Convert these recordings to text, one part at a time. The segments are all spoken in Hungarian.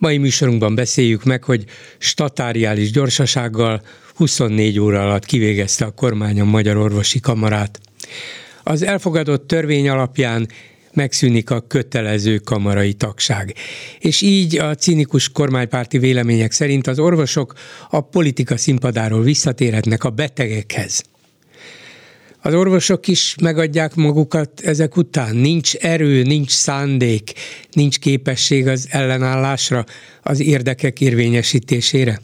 Mai műsorunkban beszéljük meg, hogy statáriális gyorsasággal 24 óra alatt kivégezte a kormány a Magyar Orvosi Kamarát. Az elfogadott törvény alapján megszűnik a kötelező kamarai tagság. És így a cinikus kormánypárti vélemények szerint az orvosok a politika színpadáról visszatérhetnek a betegekhez. Az orvosok is megadják magukat ezek után. Nincs erő, nincs szándék, nincs képesség az ellenállásra, az érdekek érvényesítésére.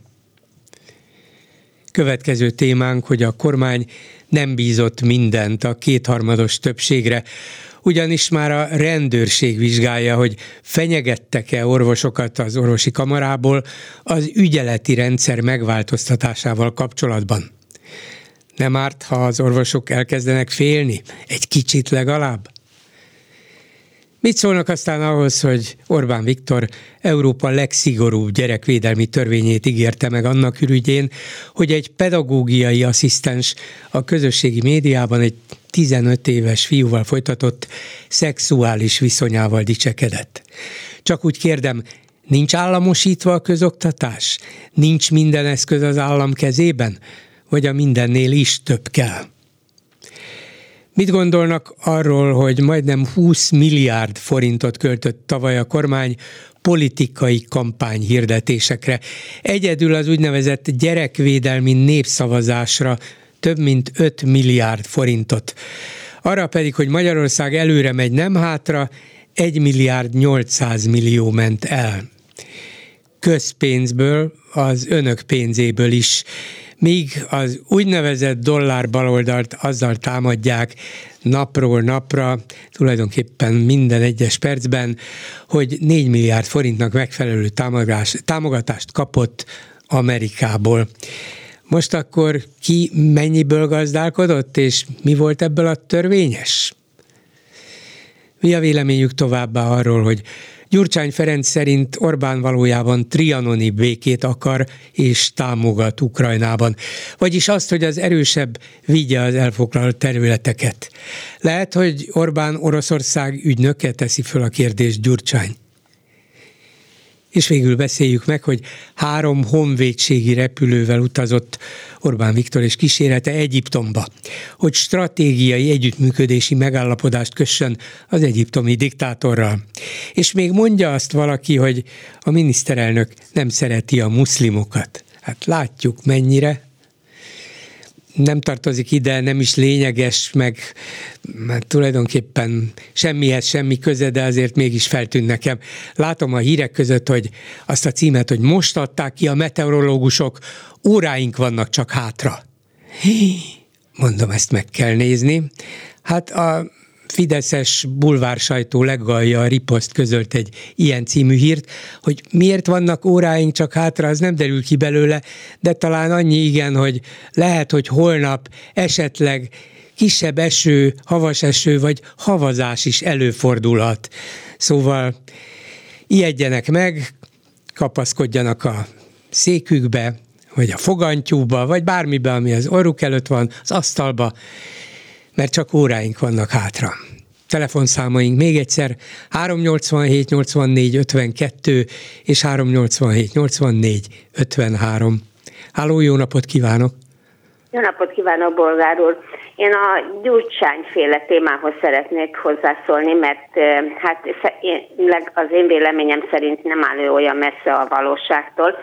Következő témánk, hogy a kormány nem bízott mindent a kétharmados többségre, ugyanis már a rendőrség vizsgálja, hogy fenyegettek-e orvosokat az orvosi kamarából az ügyeleti rendszer megváltoztatásával kapcsolatban. Nem árt, ha az orvosok elkezdenek félni? Egy kicsit legalább? Mit szólnak aztán ahhoz, hogy Orbán Viktor Európa legszigorúbb gyerekvédelmi törvényét ígérte meg annak ürügyén, hogy egy pedagógiai asszisztens a közösségi médiában egy 15 éves fiúval folytatott szexuális viszonyával dicsekedett. Csak úgy kérdem, nincs államosítva a közoktatás? Nincs minden eszköz az állam kezében? Vagy a mindennél is több kell? Mit gondolnak arról, hogy majdnem 20 milliárd forintot költött tavaly a kormány politikai kampány hirdetésekre. Egyedül az úgynevezett gyerekvédelmi népszavazásra több mint 5 milliárd forintot. Arra pedig, hogy Magyarország előre megy, nem hátra, 1 milliárd 800 millió ment el. Közpénzből, az önök pénzéből is míg az úgynevezett dollár baloldalt azzal támadják napról napra, tulajdonképpen minden egyes percben, hogy 4 milliárd forintnak megfelelő támogatást kapott Amerikából. Most akkor ki mennyiből gazdálkodott, és mi volt ebből a törvényes? Mi a véleményük továbbá arról, hogy Gyurcsány Ferenc szerint Orbán valójában trianoni békét akar és támogat Ukrajnában. Vagyis azt, hogy az erősebb vigye az elfoglalt területeket. Lehet, hogy Orbán Oroszország ügynöke teszi föl a kérdést Gyurcsány. És végül beszéljük meg, hogy három honvédségi repülővel utazott Orbán Viktor és kísérete Egyiptomba, hogy stratégiai együttműködési megállapodást kössön az egyiptomi diktátorral. És még mondja azt valaki, hogy a miniszterelnök nem szereti a muszlimokat. Hát látjuk mennyire, nem tartozik ide, nem is lényeges, meg mert tulajdonképpen semmihez semmi köze, de azért mégis feltűnt nekem. Látom a hírek között, hogy azt a címet, hogy most adták ki a meteorológusok, óráink vannak csak hátra. Mondom, ezt meg kell nézni. Hát a fideszes bulvársajtó leggalja a riposzt közölt egy ilyen című hírt, hogy miért vannak óráink csak hátra, az nem derül ki belőle, de talán annyi igen, hogy lehet, hogy holnap esetleg kisebb eső, havas eső vagy havazás is előfordulhat. Szóval ijedjenek meg, kapaszkodjanak a székükbe, vagy a fogantyúba, vagy bármibe, ami az orruk előtt van, az asztalba, mert csak óráink vannak hátra. Telefonszámaink még egyszer 387 84 52 és 387 84 53. Háló, jó napot kívánok! Jó napot kívánok, Bolgár úr! Én a gyurcsányféle témához szeretnék hozzászólni, mert hát az én véleményem szerint nem áll ő olyan messze a valóságtól.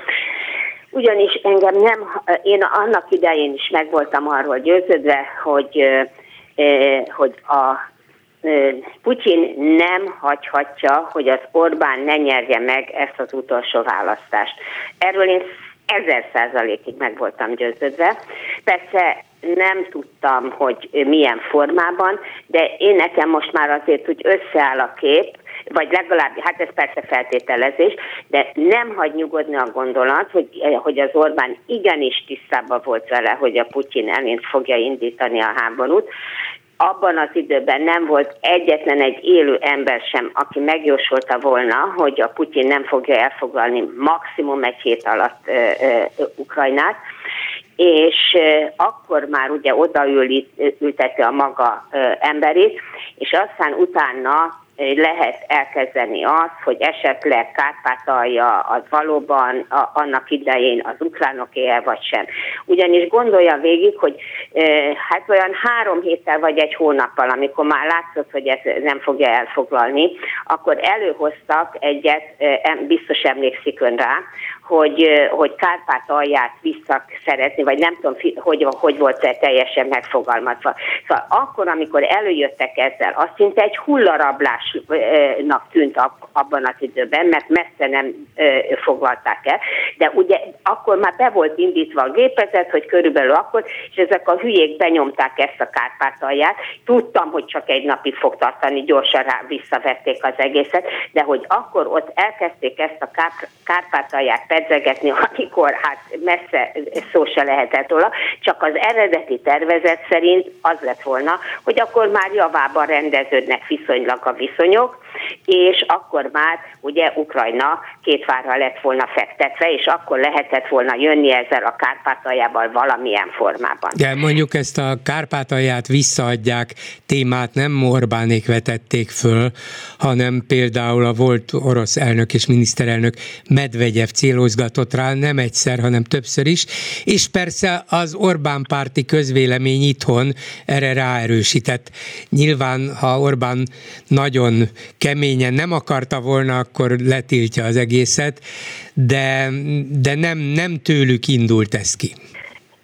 Ugyanis engem nem, én annak idején is meg voltam arról győződve, hogy hogy a Putyin nem hagyhatja, hogy az Orbán ne nyerje meg ezt az utolsó választást. Erről én ezer százalékig meg voltam győződve. Persze nem tudtam, hogy milyen formában, de én nekem most már azért úgy összeáll a kép, vagy legalább, hát ez persze feltételezés, de nem hagy nyugodni a gondolat, hogy, hogy az Orbán igenis tisztában volt vele, hogy a Putyin elint fogja indítani a háborút, abban az időben nem volt egyetlen egy élő ember sem, aki megjósolta volna, hogy a Putyin nem fogja elfoglalni maximum egy hét alatt ö, ö, Ukrajnát, és akkor már ugye odaültette a maga emberét, és aztán utána lehet elkezdeni azt, hogy esetleg Kárpátalja az valóban a, annak idején az ukránoké vagy sem. Ugyanis gondolja végig, hogy e, hát olyan három héttel vagy egy hónappal, amikor már látszott, hogy ez nem fogja elfoglalni, akkor előhoztak egyet, e, biztos emlékszik ön rá, hogy, hogy Kárpátalját visszaszerezni, vagy nem tudom, hogy, hogy volt -e teljesen megfogalmazva. Szóval akkor, amikor előjöttek ezzel, azt szinte egy hullarablásnak tűnt abban az időben, mert messze nem foglalták el, de ugye akkor már be volt indítva a gépezet, hogy körülbelül akkor, és ezek a hülyék benyomták ezt a Kárpátalját. Tudtam, hogy csak egy napig fog tartani, gyorsan rá visszavették az egészet, de hogy akkor ott elkezdték ezt a Kárpátalját pedzegetni, amikor hát messze szó se lehetett róla, csak az eredeti tervezet szerint az lett volna, hogy akkor már javában rendeződnek viszonylag a viszonyok, és akkor már ugye Ukrajna két várra lett volna fektetve, és akkor lehetett volna jönni ezzel a Kárpátaljával valamilyen formában. De mondjuk ezt a Kárpátalját visszaadják témát nem Orbánék vetették föl, hanem például a volt orosz elnök és miniszterelnök Medvegyev célozgatott rá nem egyszer, hanem többször is, és persze az Orbán párti közvélemény itthon erre ráerősített. Nyilván, ha Orbán nagyon keményen nem akarta volna, akkor letiltja az egészet, de, de nem, nem tőlük indult ez ki.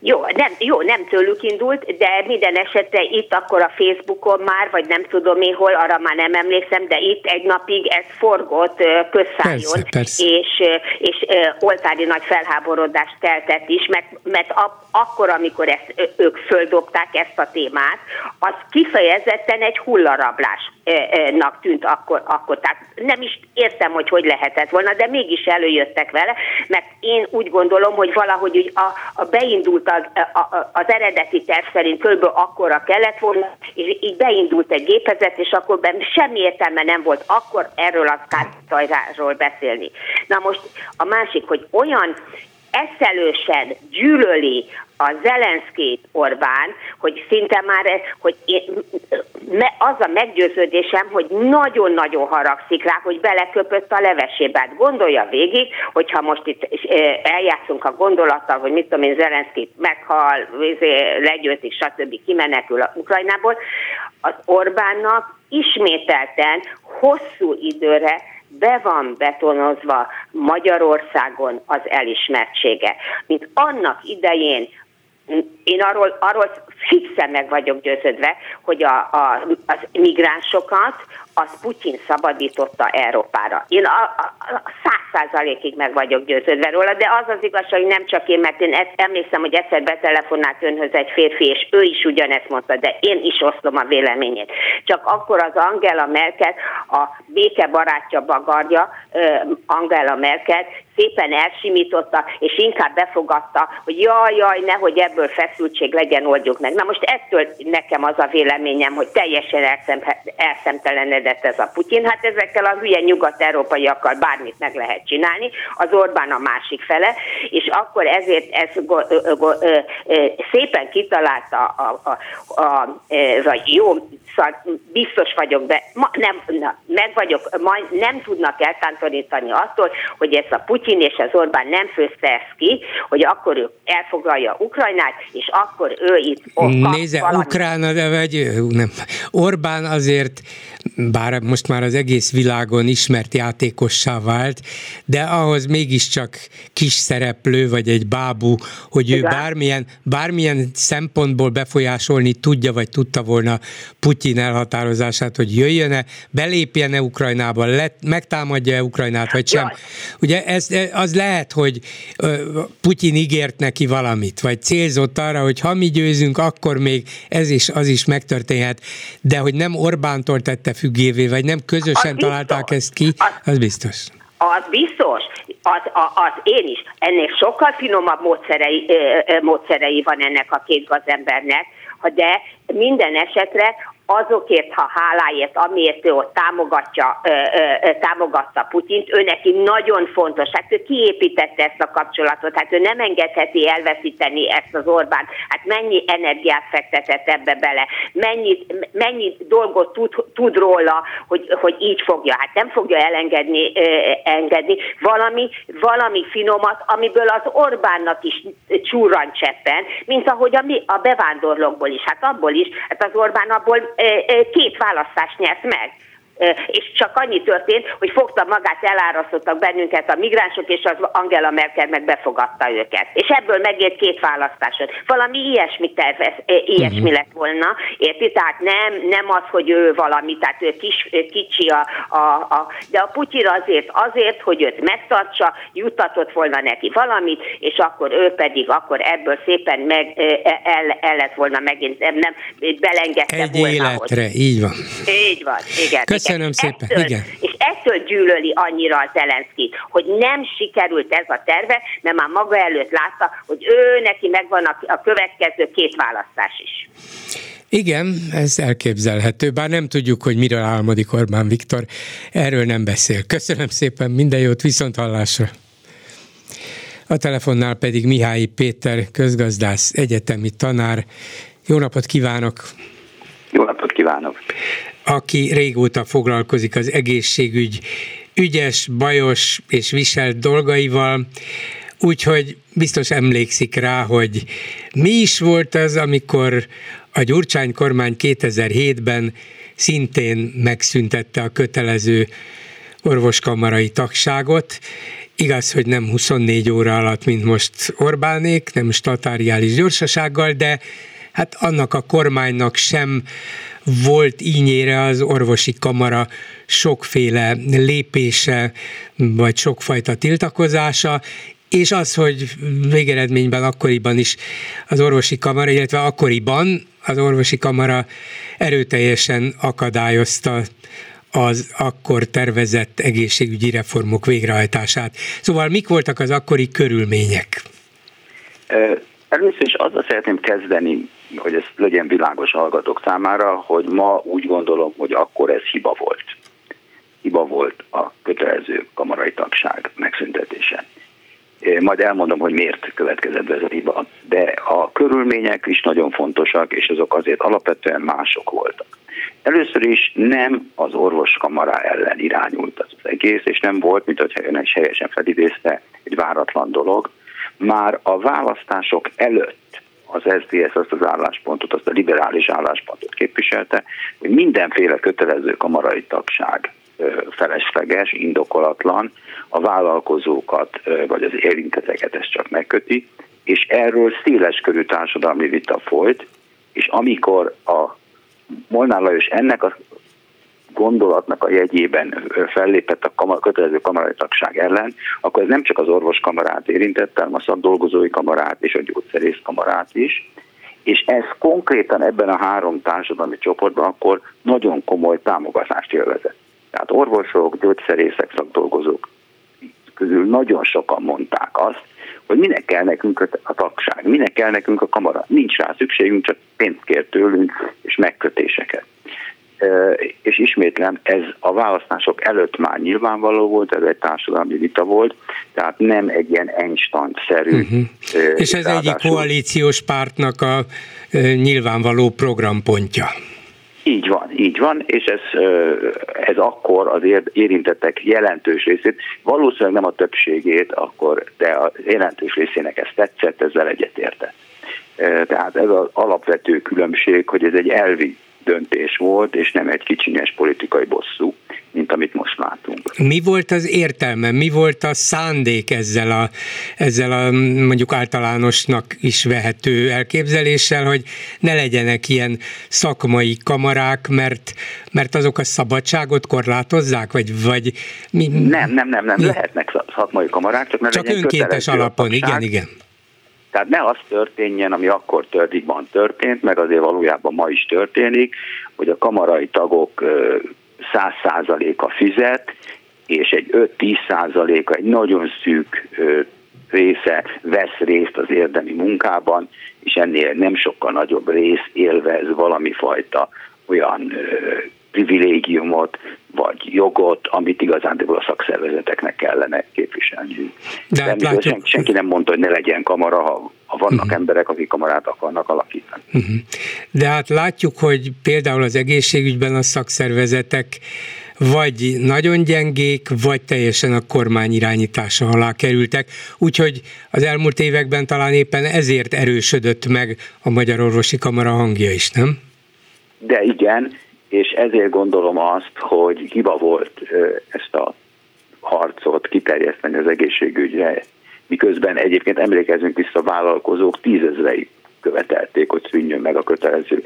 Jó nem, jó, nem tőlük indult, de minden esetre itt akkor a Facebookon már, vagy nem tudom én hol, arra már nem emlékszem, de itt egy napig ez forgott közszájon, és, és oltári nagy felháborodást keltett is, mert, mert a, akkor, amikor ezt, ők földobták ezt a témát, az kifejezetten egy hullarablásnak tűnt akkor, akkor. Tehát nem is értem, hogy hogy lehetett volna, de mégis előjöttek vele, mert én úgy gondolom, hogy valahogy úgy a, a beindult a, a, az eredeti terv szerint kb. akkora kellett volna, és így beindult egy gépezet, és akkor semmi értelme nem volt akkor erről a kártajráról beszélni. Na most a másik, hogy olyan eszelősen gyűlöli a Zelenszkét Orbán, hogy szinte már, hogy én, az a meggyőződésem, hogy nagyon-nagyon haragszik rá, hogy beleköpött a levesébe. Hát gondolja végig, hogyha most itt eljátszunk a gondolattal, hogy mit tudom én, Zelenszkét meghal, izé, legyőzik, stb. kimenekül a Ukrajnából, az Orbánnak ismételten hosszú időre be van betonozva Magyarországon az elismertsége. Mint annak idején én arról, arról fixen meg vagyok győződve, hogy a, a, az migránsokat az Putyin szabadította Európára. Én száz százalékig meg vagyok győződve róla, de az az igazság, hogy nem csak én, mert én ezt emlékszem, hogy egyszer betelefonált önhöz egy férfi, és ő is ugyanezt mondta, de én is osztom a véleményét. Csak akkor az Angela Merkel, a béke barátja bagarja, Angela Merkel szépen elsimította, és inkább befogadta, hogy jaj, jaj, nehogy ebből feszültség legyen, oldjuk meg. Na most ettől nekem az a véleményem, hogy teljesen elszemtelenedett ez a Putyin. Hát ezekkel a hülye nyugat-európaiakkal bármit meg lehet csinálni, az Orbán a másik fele, és akkor ezért ez go, go, go, szépen kitalálta a, a, a, a, a jó, szóval biztos vagyok, be, ma, nem, na, meg vagyok, majd nem tudnak eltántorítani attól, hogy ez a Putyin és az Orbán nem főzte ezt ki, hogy akkor ő elfoglalja Ukrajnát, és akkor ő itt Nézze, Ukrán, vagy nem, Orbán azért bár most már az egész világon ismert játékossá vált, de ahhoz mégiscsak kis szereplő, vagy egy bábú, hogy ő bármilyen, bármilyen szempontból befolyásolni tudja, vagy tudta volna Putyin elhatározását, hogy jöjjön-e, belépjen-e Ukrajnába, let, megtámadja-e Ukrajnát, vagy sem. Ugye ez, az lehet, hogy Putyin ígért neki valamit, vagy célzott arra, hogy ha mi győzünk, akkor még ez is, az is megtörténhet, de hogy nem Orbántól tette függévé, vagy nem közösen az találták biztos. ezt ki, az biztos. Az biztos, az, az, az én is. Ennél sokkal finomabb módszerei, módszerei van ennek a két gazembernek, de minden esetre azokért, ha háláért, amiért ő ott támogatja, támogatta Putyint, ő neki nagyon fontos. Hát ő kiépítette ezt a kapcsolatot, hát ő nem engedheti elveszíteni ezt az Orbán. Hát mennyi energiát fektetett ebbe bele, mennyi, mennyi dolgot tud, tud róla, hogy, hogy így fogja. Hát nem fogja elengedni engedni valami, valami finomat, amiből az Orbánnak is csúran cseppen, mint ahogy a, mi, a bevándorlókból is. Hát abból is, hát az Orbán abból két választást nyert meg és csak annyi történt, hogy fogta magát, elárasztottak bennünket a migránsok, és az Angela Merkel meg befogadta őket. És ebből megért két választásot. Valami ilyesmi tervez, ilyesmi uh-huh. lett volna, érti? Tehát nem, nem az, hogy ő valami, tehát ő kis, kicsi a, a, a, de a Putyin azért, azért, hogy őt megtartsa, juttatott volna neki valamit, és akkor ő pedig akkor ebből szépen meg, el, el lett volna megint, nem, belengedte Egy volna. életre, hogy. így van. Így van, igen. Köszönöm. Köszönöm szépen, ettől, igen. És ettől gyűlöli annyira a Zelenszkit, hogy nem sikerült ez a terve, mert már maga előtt látta, hogy ő neki megvan a, a következő két választás is. Igen, ez elképzelhető, bár nem tudjuk, hogy miről álmodik Orbán Viktor, erről nem beszél. Köszönöm szépen, minden jót, viszont hallásra. A telefonnál pedig Mihály Péter, közgazdász, egyetemi tanár. Jó napot kívánok! Jó napot kívánok! aki régóta foglalkozik az egészségügy ügyes, bajos és viselt dolgaival, úgyhogy biztos emlékszik rá, hogy mi is volt az, amikor a Gyurcsány kormány 2007-ben szintén megszüntette a kötelező orvoskamarai tagságot. Igaz, hogy nem 24 óra alatt, mint most Orbánék, nem statáriális gyorsasággal, de hát annak a kormánynak sem volt ínyére az orvosi kamara sokféle lépése, vagy sokfajta tiltakozása, és az, hogy végeredményben akkoriban is az orvosi kamara, illetve akkoriban az orvosi kamara erőteljesen akadályozta az akkor tervezett egészségügyi reformok végrehajtását. Szóval mik voltak az akkori körülmények? Először is azzal szeretném kezdeni, hogy ez legyen világos hallgatók számára, hogy ma úgy gondolom, hogy akkor ez hiba volt. Hiba volt a kötelező kamarai tagság megszüntetése. Majd elmondom, hogy miért következett be ez a hiba. De a körülmények is nagyon fontosak, és azok azért alapvetően mások voltak. Először is nem az orvoskamara ellen irányult az egész, és nem volt, mint hogyha ön is helyesen felidézte, egy váratlan dolog. Már a választások előtt az SZDSZ azt az álláspontot, azt a liberális álláspontot képviselte, hogy mindenféle kötelező kamarai tagság felesleges, indokolatlan, a vállalkozókat vagy az érinteteket ez csak megköti, és erről széles körű társadalmi vita folyt, és amikor a Molnár Lajos ennek a gondolatnak a jegyében fellépett a kamar, kötelező kamarai tagság ellen, akkor ez nem csak az orvoskamarát érintette, hanem a szakdolgozói kamarát és a gyógyszerész kamarát is, és ez konkrétan ebben a három társadalmi csoportban akkor nagyon komoly támogatást élvezett. Tehát orvosok, gyógyszerészek, szakdolgozók közül nagyon sokan mondták azt, hogy minek kell nekünk a tagság, minek kell nekünk a kamara. Nincs rá szükségünk, csak pénzt kér tőlünk és megkötéseket és ismétlem, ez a választások előtt már nyilvánvaló volt, ez egy társadalmi vita volt, tehát nem egy ilyen Einstein-szerű. Uh-huh. És ez egyik koalíciós pártnak a nyilvánvaló programpontja. Így van, így van, és ez, ez akkor az érintettek jelentős részét, valószínűleg nem a többségét, akkor, de a jelentős részének ez tetszett, ezzel egyetértett. Tehát ez az alapvető különbség, hogy ez egy elvi döntés volt, és nem egy kicsinyes politikai bosszú. mint amit most látunk. Mi volt az értelme, mi volt a szándék ezzel a, ezzel a mondjuk általánosnak is vehető elképzeléssel, hogy ne legyenek ilyen szakmai kamarák, mert, mert azok a szabadságot korlátozzák, vagy, vagy mi? Nem, nem, nem, nem, mi? lehetnek szakmai kamarák, csak ne csak önkéntes alapon, igen, igen. Tehát ne az történjen, ami akkor van történt, meg azért valójában ma is történik, hogy a kamarai tagok száz százaléka fizet, és egy 5-10 százaléka, egy nagyon szűk része vesz részt az érdemi munkában, és ennél nem sokkal nagyobb rész élvez valami fajta olyan privilégiumot, vagy jogot, amit igazán a szakszervezeteknek kellene képviselni. De hát látjuk... senki, senki nem mondta, hogy ne legyen kamara, ha, ha vannak uh-huh. emberek, akik kamarát akarnak alakítani. Uh-huh. De hát látjuk, hogy például az egészségügyben a szakszervezetek vagy nagyon gyengék, vagy teljesen a kormány irányítása alá kerültek. Úgyhogy az elmúlt években talán éppen ezért erősödött meg a Magyar Orvosi Kamara hangja is, nem? De igen, és ezért gondolom azt, hogy hiba volt ezt a harcot kiterjeszteni az egészségügyre, miközben egyébként emlékezünk vissza, a vállalkozók tízezrei követelték, hogy szűnjön meg a kötelező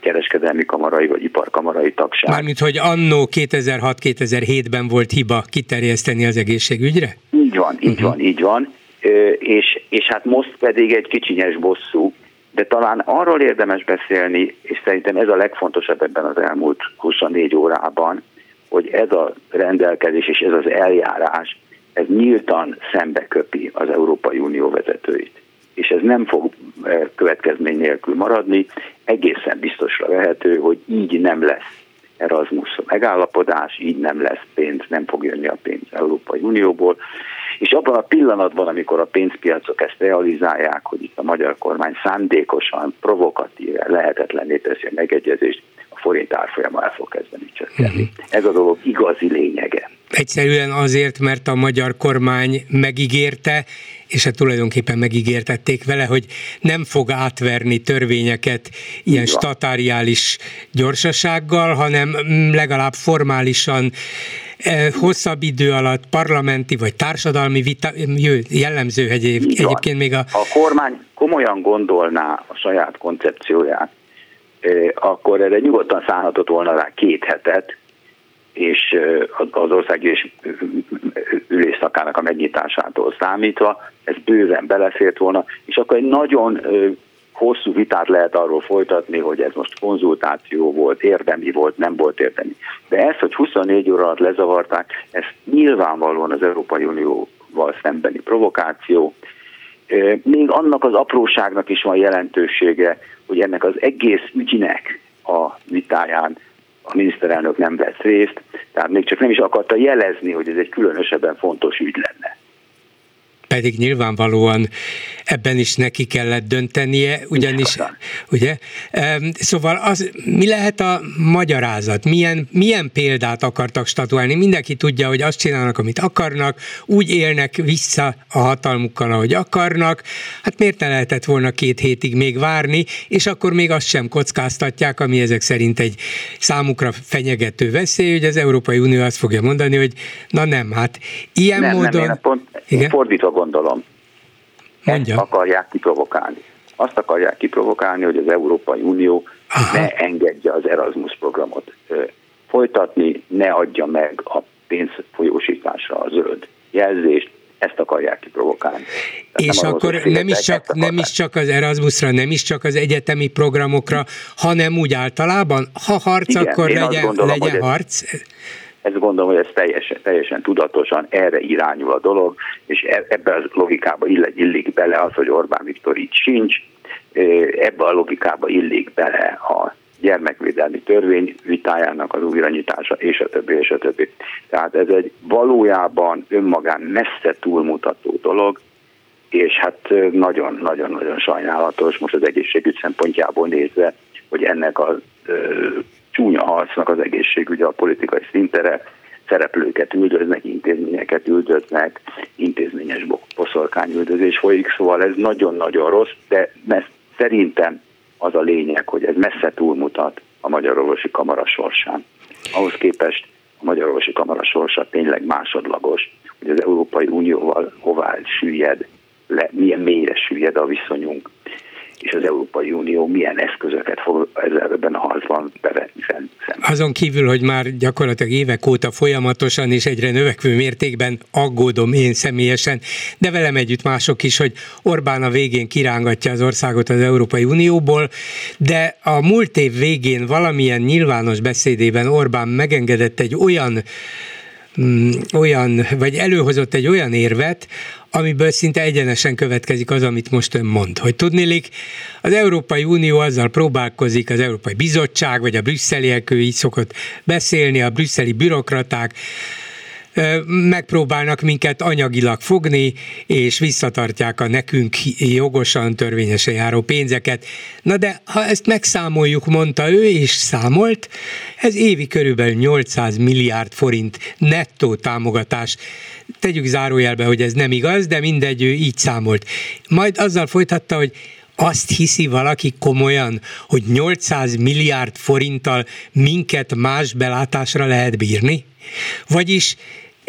kereskedelmi kamarai vagy iparkamarai tagság. Mármint, hogy annó 2006-2007-ben volt hiba kiterjeszteni az egészségügyre? Így van, így uh-huh. van, így van. És, és hát most pedig egy kicsinyes bosszú, de talán arról érdemes beszélni, és szerintem ez a legfontosabb ebben az elmúlt 24 órában, hogy ez a rendelkezés és ez az eljárás, ez nyíltan szembe köpi az Európai Unió vezetőit. És ez nem fog eh, következmény nélkül maradni, egészen biztosra vehető, hogy így nem lesz Erasmus megállapodás, így nem lesz pénz, nem fog jönni a pénz Európai Unióból, és abban a pillanatban, amikor a pénzpiacok ezt realizálják, hogy itt a magyar kormány szándékosan, provokatíve lehetetlenné teszi a megegyezést, a forint árfolyama el fog kezdeni csökkenni. Uh-huh. Ez a dolog igazi lényege. Egyszerűen azért, mert a magyar kormány megígérte, és hát tulajdonképpen megígértették vele, hogy nem fog átverni törvényeket ilyen statáriális gyorsasággal, hanem legalább formálisan eh, hosszabb idő alatt parlamenti vagy társadalmi vita, jellemző egyéb, egyébként még a... A kormány komolyan gondolná a saját koncepcióját, eh, akkor erre nyugodtan szállhatott volna rá két hetet, és az országgyűlés ülésszakának a megnyitásától számítva, ez bőven belefért volna, és akkor egy nagyon hosszú vitát lehet arról folytatni, hogy ez most konzultáció volt, érdemi volt, nem volt érdemi. De ez, hogy 24 óra alatt lezavarták, ez nyilvánvalóan az Európai Unióval szembeni provokáció. Még annak az apróságnak is van jelentősége, hogy ennek az egész ügynek a vitáján a miniszterelnök nem vett részt, tehát még csak nem is akarta jelezni, hogy ez egy különösebben fontos ügy lenne pedig nyilvánvalóan ebben is neki kellett döntenie, ugyanis, ugye? Szóval az, mi lehet a magyarázat? Milyen, milyen példát akartak statuálni? Mindenki tudja, hogy azt csinálnak, amit akarnak, úgy élnek vissza a hatalmukkal, ahogy akarnak. Hát miért ne lehetett volna két hétig még várni, és akkor még azt sem kockáztatják, ami ezek szerint egy számukra fenyegető veszély, hogy az Európai Unió azt fogja mondani, hogy na nem, hát ilyen nem, módon... Nem, én pont Igen? fordítva gondolom. Mondja. Ezt akarják kiprovokálni. Azt akarják kiprovokálni, hogy az Európai Unió Aha. ne engedje az Erasmus programot folytatni, ne adja meg a pénzfolyósításra a zöld jelzést, ezt akarják kiprovokálni. Tehát és nem akkor nem is, csak, nem is csak az Erasmusra, nem is csak az egyetemi programokra, hanem úgy általában, ha harc, Igen, akkor legyen, gondolom, legyen harc. Ez, ezt gondolom, hogy ez teljesen, teljesen tudatosan erre irányul a dolog, és e, ebbe a logikába illik bele az, hogy Orbán Viktor itt sincs, ebbe a logikába illik bele a gyermekvédelmi törvény vitájának az újranyitása, és a többi, és a többi. Tehát ez egy valójában önmagán messze túlmutató dolog, és hát nagyon-nagyon-nagyon sajnálatos most az egészségügy szempontjából nézve, hogy ennek a csúnya harcnak az egészségügye a politikai szintere, szereplőket üldöznek, intézményeket üldöznek, intézményes boszorkányüldözés folyik, szóval ez nagyon-nagyon rossz, de szerintem az a lényeg, hogy ez messze túlmutat a Magyar Orvosi Kamara sorsán. Ahhoz képest a Magyar Orvosi Kamara sorsa tényleg másodlagos, hogy az Európai Unióval hová süllyed, le, milyen mélyre süllyed a viszonyunk, és az Európai Unió milyen eszközöket fog ezzel ebben a harcban bevetni fenn. Azon kívül, hogy már gyakorlatilag évek óta folyamatosan és egyre növekvő mértékben aggódom én személyesen, de velem együtt mások is, hogy Orbán a végén kirángatja az országot az Európai Unióból, de a múlt év végén valamilyen nyilvános beszédében Orbán megengedett egy olyan mm, olyan, vagy előhozott egy olyan érvet, amiből szinte egyenesen következik az, amit most ön mond. Hogy tudnélik, az Európai Unió azzal próbálkozik, az Európai Bizottság, vagy a brüsszeliek, ő így szokott beszélni, a brüsszeli bürokraták, megpróbálnak minket anyagilag fogni, és visszatartják a nekünk jogosan, törvényesen járó pénzeket. Na de ha ezt megszámoljuk, mondta ő, és számolt, ez évi körülbelül 800 milliárd forint nettó támogatás. Tegyük zárójelbe, hogy ez nem igaz, de mindegy, ő így számolt. Majd azzal folytatta, hogy azt hiszi valaki komolyan, hogy 800 milliárd forinttal minket más belátásra lehet bírni? Vagyis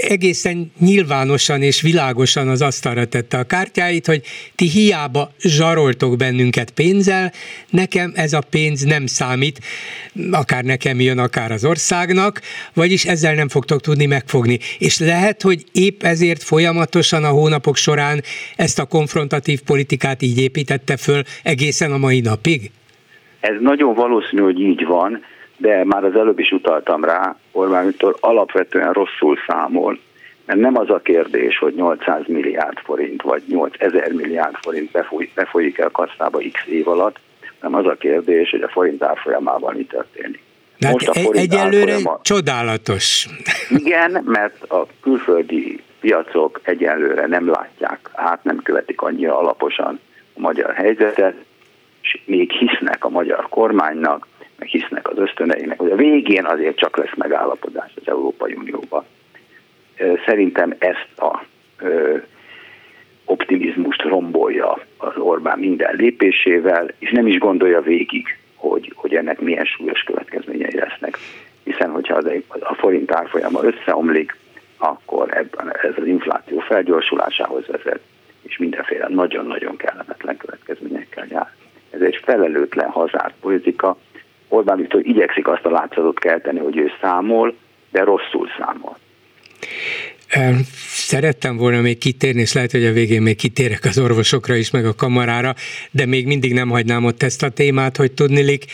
egészen nyilvánosan és világosan az asztalra tette a kártyáit, hogy ti hiába zsaroltok bennünket pénzzel, nekem ez a pénz nem számít, akár nekem jön, akár az országnak, vagyis ezzel nem fogtok tudni megfogni. És lehet, hogy épp ezért folyamatosan a hónapok során ezt a konfrontatív politikát így építette föl egészen a mai napig? Ez nagyon valószínű, hogy így van, de már az előbb is utaltam rá, Orbán Viktor alapvetően rosszul számol, mert nem az a kérdés, hogy 800 milliárd forint vagy 8000 milliárd forint befolyik, el kasszába x év alatt, hanem az a kérdés, hogy a forint árfolyamában mi történik. Hát Most a forint egyelőre árfolyama... csodálatos. Igen, mert a külföldi piacok egyelőre nem látják, át nem követik annyira alaposan a magyar helyzetet, és még hisznek a magyar kormánynak, meg hisznek az ösztöneinek, hogy a végén azért csak lesz megállapodás az Európai Unióban. Szerintem ezt a optimizmust rombolja az Orbán minden lépésével, és nem is gondolja végig, hogy, hogy ennek milyen súlyos következményei lesznek. Hiszen, hogyha az, a forint árfolyama összeomlik, akkor ebben ez az infláció felgyorsulásához vezet, és mindenféle nagyon-nagyon kellemetlen következményekkel jár. Ez egy felelőtlen hazárt politika, Orbán Viktor igyekszik azt a látszatot kelteni, hogy ő számol, de rosszul számol. Szerettem volna még kitérni, és lehet, hogy a végén még kitérek az orvosokra is, meg a kamarára, de még mindig nem hagynám ott ezt a témát, hogy tudnilik,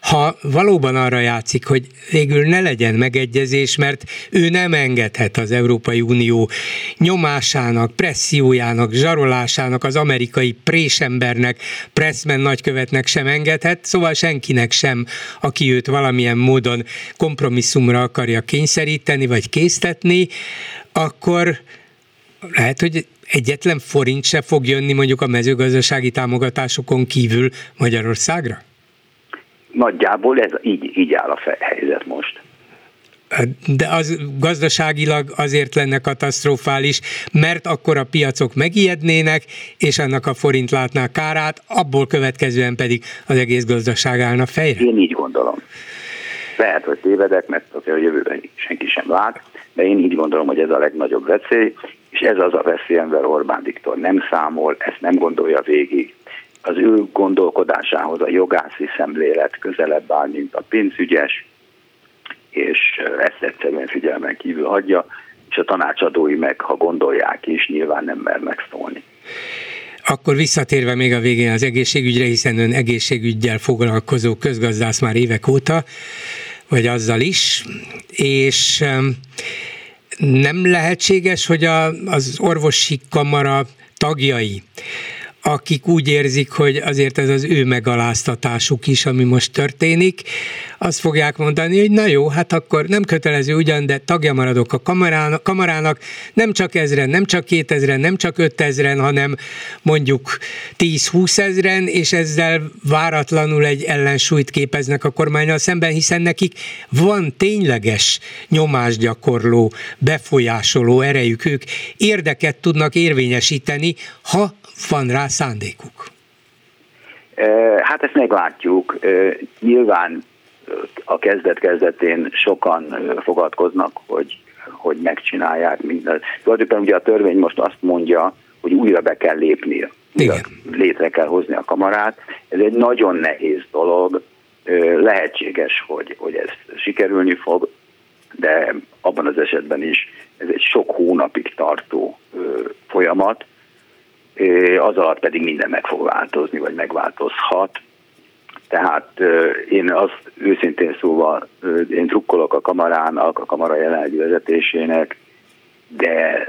ha valóban arra játszik, hogy végül ne legyen megegyezés, mert ő nem engedhet az Európai Unió nyomásának, pressziójának, zsarolásának, az amerikai présembernek, Pressman nagykövetnek sem engedhet, szóval senkinek sem, aki őt valamilyen módon kompromisszumra akarja kényszeríteni, vagy késztetni, akkor lehet, hogy egyetlen forint se fog jönni mondjuk a mezőgazdasági támogatásokon kívül Magyarországra? Nagyjából ez így, így áll a helyzet most. De az gazdaságilag azért lenne katasztrofális, mert akkor a piacok megijednének, és annak a forint látná kárát, abból következően pedig az egész gazdaság állna fejre. Én így gondolom. Lehet, hogy tévedek, mert a jövőben senki sem lát, de én így gondolom, hogy ez a legnagyobb veszély, és ez az a veszély, amivel Orbán Viktor nem számol, ezt nem gondolja végig. Az ő gondolkodásához a jogászi szemlélet közelebb áll, mint a pénzügyes, és ezt egyszerűen figyelmen kívül hagyja, és a tanácsadói meg, ha gondolják is, nyilván nem mernek szólni. Akkor visszatérve még a végén az egészségügyre, hiszen ön egészségügyel foglalkozó közgazdász már évek óta, vagy azzal is, és nem lehetséges, hogy a, az orvosi kamara tagjai, akik úgy érzik, hogy azért ez az ő megaláztatásuk is, ami most történik, azt fogják mondani, hogy na jó, hát akkor nem kötelező ugyan, de tagja maradok a kamarának, nem csak ezren, nem csak kétezren, nem csak ötezren, hanem mondjuk 10-20 ezren, és ezzel váratlanul egy ellensúlyt képeznek a kormányal szemben, hiszen nekik van tényleges nyomásgyakorló, befolyásoló erejük, ők érdeket tudnak érvényesíteni, ha van rá szándékuk. Hát ezt meglátjuk. Nyilván a kezdet-kezdetén sokan fogadkoznak, hogy, hogy megcsinálják mindent. Tulajdonképpen ugye a törvény most azt mondja, hogy újra be kell lépni, létre kell hozni a kamarát. Ez egy nagyon nehéz dolog, lehetséges, hogy, hogy ez sikerülni fog, de abban az esetben is ez egy sok hónapig tartó folyamat, az alatt pedig minden meg fog változni, vagy megváltozhat. Tehát én azt őszintén szóval, én drukkolok a kamarának, a kamara jelenlegi vezetésének, de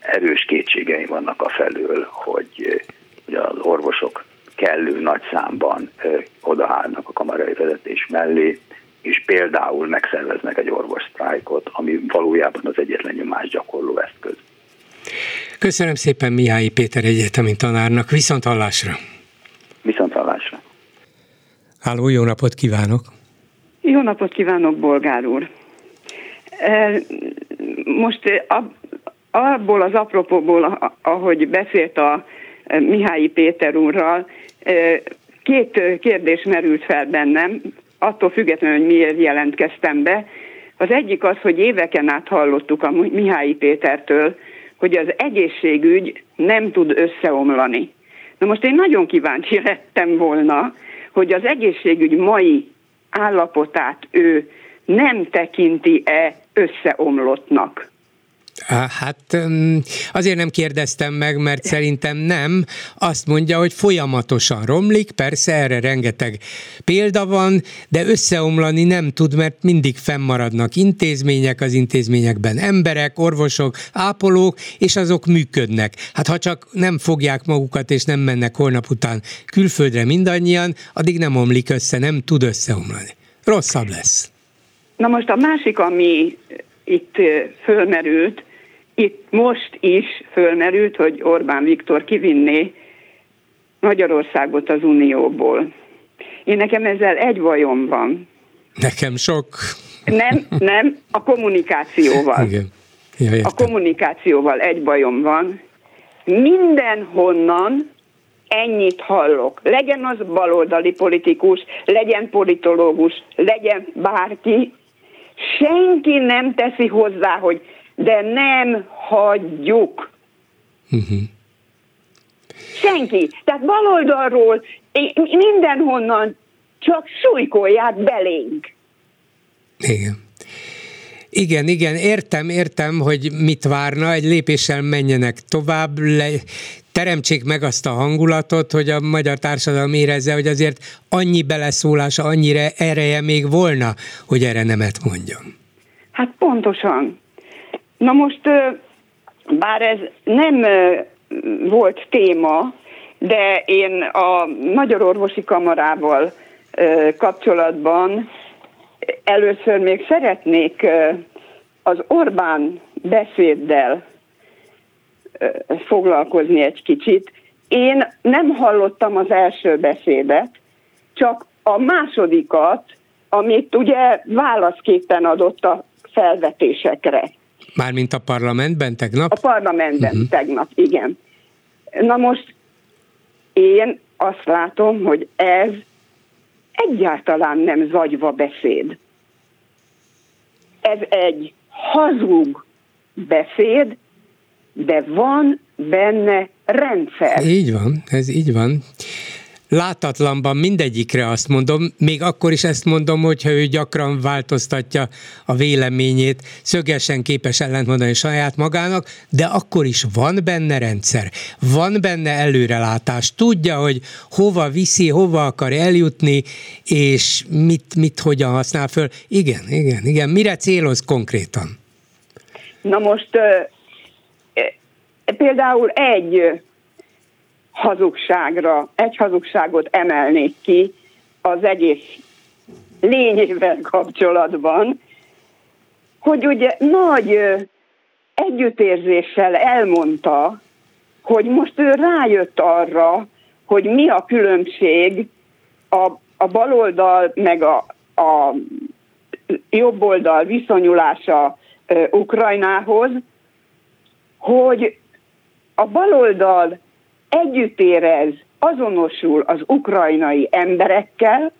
erős kétségeim vannak a felől, hogy, az orvosok kellő nagy számban odaállnak a kamarai vezetés mellé, és például megszerveznek egy orvossztrájkot, ami valójában az egyetlen nyomás gyakorló eszköz. Köszönöm szépen Mihály Péter egyetemi tanárnak, viszont hallásra! Viszont hallásra! Háló, jó napot kívánok! Jó napot kívánok, Bolgár úr! Most abból az apropóból, ahogy beszélt a Mihályi Péter úrral, két kérdés merült fel bennem, attól függetlenül, hogy miért jelentkeztem be. Az egyik az, hogy éveken át hallottuk a Mihályi Pétertől, hogy az egészségügy nem tud összeomlani. Na most én nagyon kíváncsi lettem volna, hogy az egészségügy mai állapotát ő nem tekinti-e összeomlottnak. Hát azért nem kérdeztem meg, mert szerintem nem. Azt mondja, hogy folyamatosan romlik, persze erre rengeteg példa van, de összeomlani nem tud, mert mindig fennmaradnak intézmények, az intézményekben emberek, orvosok, ápolók, és azok működnek. Hát ha csak nem fogják magukat, és nem mennek holnap után külföldre mindannyian, addig nem omlik össze, nem tud összeomlani. Rosszabb lesz. Na most a másik, ami itt fölmerült, itt most is fölmerült, hogy Orbán Viktor kivinné Magyarországot az Unióból. Én nekem ezzel egy bajom van. Nekem sok. Nem, nem, a kommunikációval. Igen. Ja, a kommunikációval egy bajom van. Mindenhonnan ennyit hallok. Legyen az baloldali politikus, legyen politológus, legyen bárki, senki nem teszi hozzá, hogy de nem hagyjuk. Uh-huh. Senki. Tehát baloldalról mindenhonnan csak súlykolják belénk. Igen. Igen, igen, értem, értem, hogy mit várna, egy lépéssel menjenek tovább, le, teremtsék meg azt a hangulatot, hogy a magyar társadalom érezze, hogy azért annyi beleszólása, annyira ereje még volna, hogy erre nemet mondjon. Hát pontosan. Na most, bár ez nem volt téma, de én a Magyar Orvosi Kamarával kapcsolatban először még szeretnék az Orbán beszéddel foglalkozni egy kicsit. Én nem hallottam az első beszédet, csak a másodikat, amit ugye válaszképpen adott a felvetésekre. Mármint a parlamentben tegnap? A parlamentben uh-huh. tegnap, igen. Na most én azt látom, hogy ez egyáltalán nem zagyva beszéd. Ez egy hazug beszéd, de van benne rendszer. Így van, ez így van látatlanban mindegyikre azt mondom, még akkor is ezt mondom, hogyha ő gyakran változtatja a véleményét, szögesen képes ellentmondani saját magának, de akkor is van benne rendszer, van benne előrelátás, tudja, hogy hova viszi, hova akar eljutni, és mit, mit hogyan használ föl. Igen, igen, igen. Mire céloz konkrétan? Na most például egy hazugságra, egy hazugságot emelnék ki az egész lényével kapcsolatban, hogy ugye nagy együttérzéssel elmondta, hogy most ő rájött arra, hogy mi a különbség a, a baloldal meg a, a jobboldal viszonyulása Ukrajnához, hogy a baloldal együtt érez, azonosul az ukrajnai emberekkel,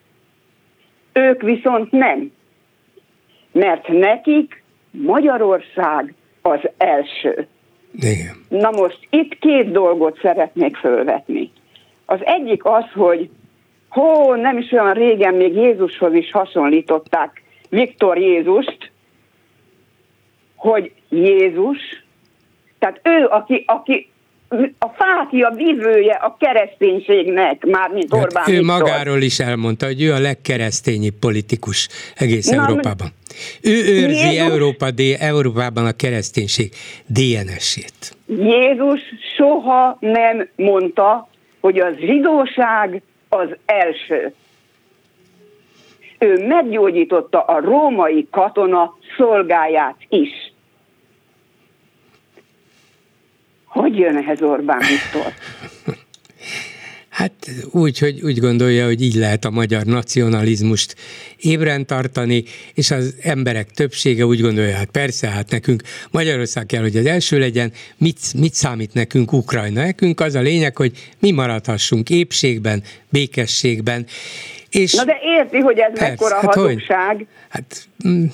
ők viszont nem. Mert nekik Magyarország az első. Igen. Na most itt két dolgot szeretnék fölvetni. Az egyik az, hogy hó, nem is olyan régen még Jézushoz is hasonlították Viktor Jézust, hogy Jézus, tehát ő, aki, aki a fákja vívője a kereszténységnek, mármint hát Orbán Ő Viktor. magáról is elmondta, hogy ő a legkeresztényibb politikus egész Na, Európában. Ő őrzi Jézus, Európa, Európában a kereszténység DNS-ét. Jézus soha nem mondta, hogy a zsidóság az első. Ő meggyógyította a római katona szolgáját is. Hogy jön ehhez Orbán Viktor? Hát úgy, hogy úgy gondolja, hogy így lehet a magyar nacionalizmust ébren tartani, és az emberek többsége úgy gondolja, hát persze, hát nekünk Magyarország kell, hogy az első legyen, mit, mit számít nekünk Ukrajna? Nekünk az a lényeg, hogy mi maradhassunk épségben, békességben. És Na de érti, hogy ez persze, mekkora hát hazugság? Hogy, hát mm,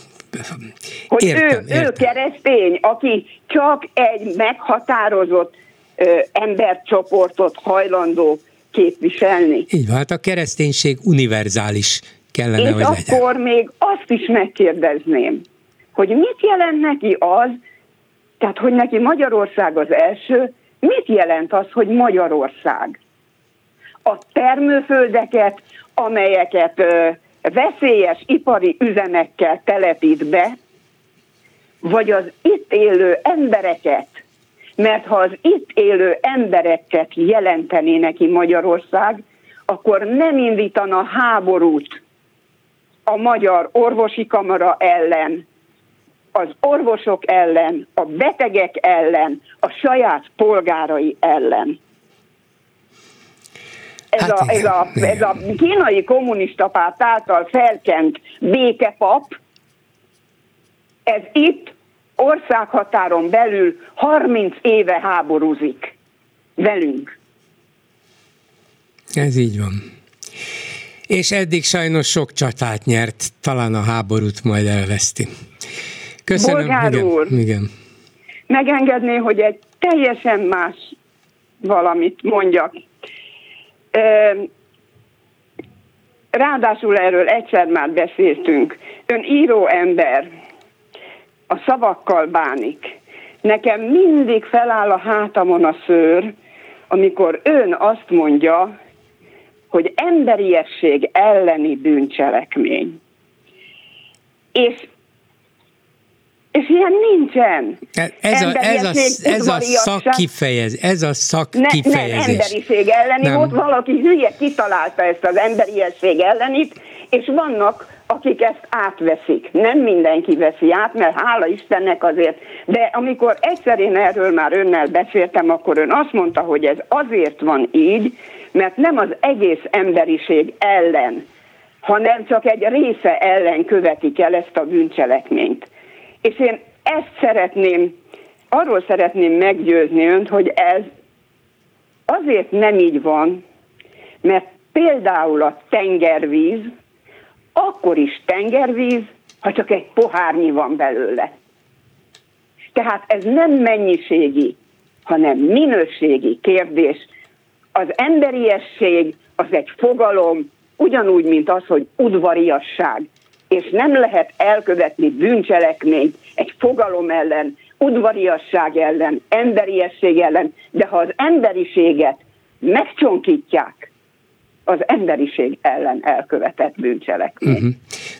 hogy értem, ő, értem. ő keresztény, aki csak egy meghatározott ö, embercsoportot hajlandó képviselni. Így van, hát a kereszténység univerzális kellene, És hogy legyen. akkor még azt is megkérdezném, hogy mit jelent neki az, tehát hogy neki Magyarország az első, mit jelent az, hogy Magyarország? A termőföldeket, amelyeket ö, veszélyes ipari üzemekkel telepít be, vagy az itt élő embereket, mert ha az itt élő embereket jelenteni neki Magyarország, akkor nem indítana háborút a magyar orvosi kamara ellen, az orvosok ellen, a betegek ellen, a saját polgárai ellen. Ez, hát a, ez, a, ez a kínai kommunista párt által felkent békepap, ez itt országhatáron belül 30 éve háborúzik velünk. Ez így van. És eddig sajnos sok csatát nyert, talán a háborút majd elveszti. Köszönöm. Bolgár igen, úr, igen. megengedné, hogy egy teljesen más valamit mondjak. Ráadásul erről egyszer már beszéltünk. Ön író ember, a szavakkal bánik. Nekem mindig feláll a hátamon a szőr, amikor ön azt mondja, hogy emberiesség elleni bűncselekmény. És és ilyen nincsen. Ez a, ez a, ez a szakkifejez, ez a szakkifejezés. Ne, nem, emberiség elleni nem. volt, valaki hülye kitalálta ezt az emberiesség ellenit, és vannak akik ezt átveszik. Nem mindenki veszi át, mert hála Istennek azért. De amikor egyszer én erről már önnel beszéltem, akkor ön azt mondta, hogy ez azért van így, mert nem az egész emberiség ellen, hanem csak egy része ellen követik el ezt a bűncselekményt. És én ezt szeretném, arról szeretném meggyőzni önt, hogy ez azért nem így van, mert például a tengervíz, akkor is tengervíz, ha csak egy pohárnyi van belőle. Tehát ez nem mennyiségi, hanem minőségi kérdés. Az emberiesség az egy fogalom, ugyanúgy, mint az, hogy udvariasság. És nem lehet elkövetni bűncselekményt egy fogalom ellen, udvariasság ellen, emberiesség ellen, de ha az emberiséget megcsonkítják, az emberiség ellen elkövetett bűncselekmény. Uh-huh.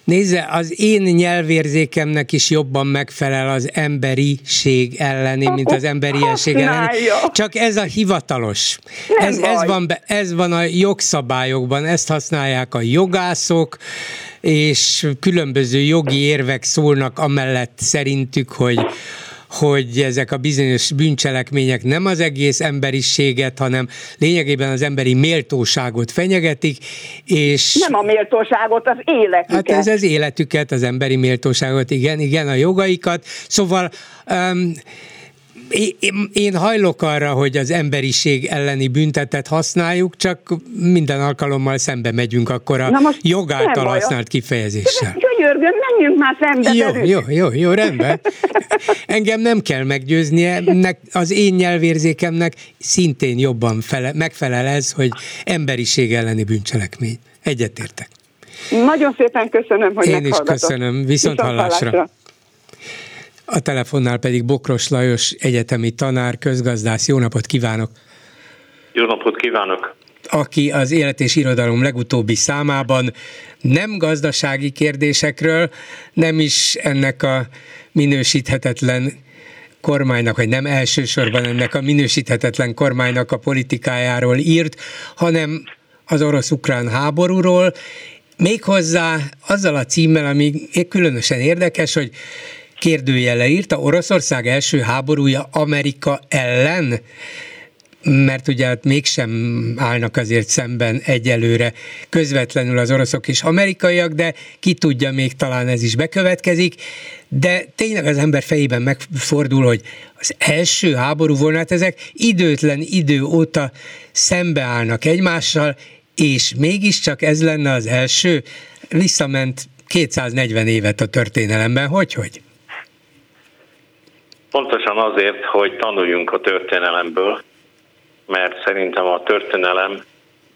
Nézze, az én nyelvérzékemnek is jobban megfelel az emberiség elleni, mint az emberiesség elleni. Csak ez a hivatalos. ez, ez, van be, ez van a jogszabályokban, ezt használják a jogászok, és különböző jogi érvek szólnak amellett szerintük, hogy hogy ezek a bizonyos bűncselekmények nem az egész emberiséget, hanem lényegében az emberi méltóságot fenyegetik, és... Nem a méltóságot, az életüket. Hát ez az életüket, az emberi méltóságot, igen, igen, a jogaikat. Szóval um, én, én hajlok arra, hogy az emberiség elleni büntetet használjuk, csak minden alkalommal szembe megyünk akkor a jog által használt kifejezéssel. Könyörgöm, menjünk már szembe. Jó, jó, jó, jó, rendben. Engem nem kell meggyőznie, az én nyelvérzékemnek szintén jobban fele, megfelel ez, hogy emberiség elleni bűncselekmény. Egyetértek. Nagyon szépen köszönöm, hogy Én is köszönöm. Viszont, Viszont hallásra. hallásra. A telefonnál pedig Bokros Lajos egyetemi tanár, közgazdász. Jó napot kívánok! Jó napot kívánok! aki az Élet és Irodalom legutóbbi számában nem gazdasági kérdésekről, nem is ennek a minősíthetetlen kormánynak, vagy nem elsősorban ennek a minősíthetetlen kormánynak a politikájáról írt, hanem az orosz-ukrán háborúról, méghozzá azzal a címmel, ami különösen érdekes, hogy kérdőjele írta Oroszország első háborúja Amerika ellen, mert ugye hát mégsem állnak azért szemben egyelőre közvetlenül az oroszok és amerikaiak, de ki tudja, még talán ez is bekövetkezik, de tényleg az ember fejében megfordul, hogy az első háború volna, hát ezek időtlen idő óta szembeállnak egymással, és mégiscsak ez lenne az első, visszament 240 évet a történelemben, hogy hogy? Pontosan azért, hogy tanuljunk a történelemből, mert szerintem a történelem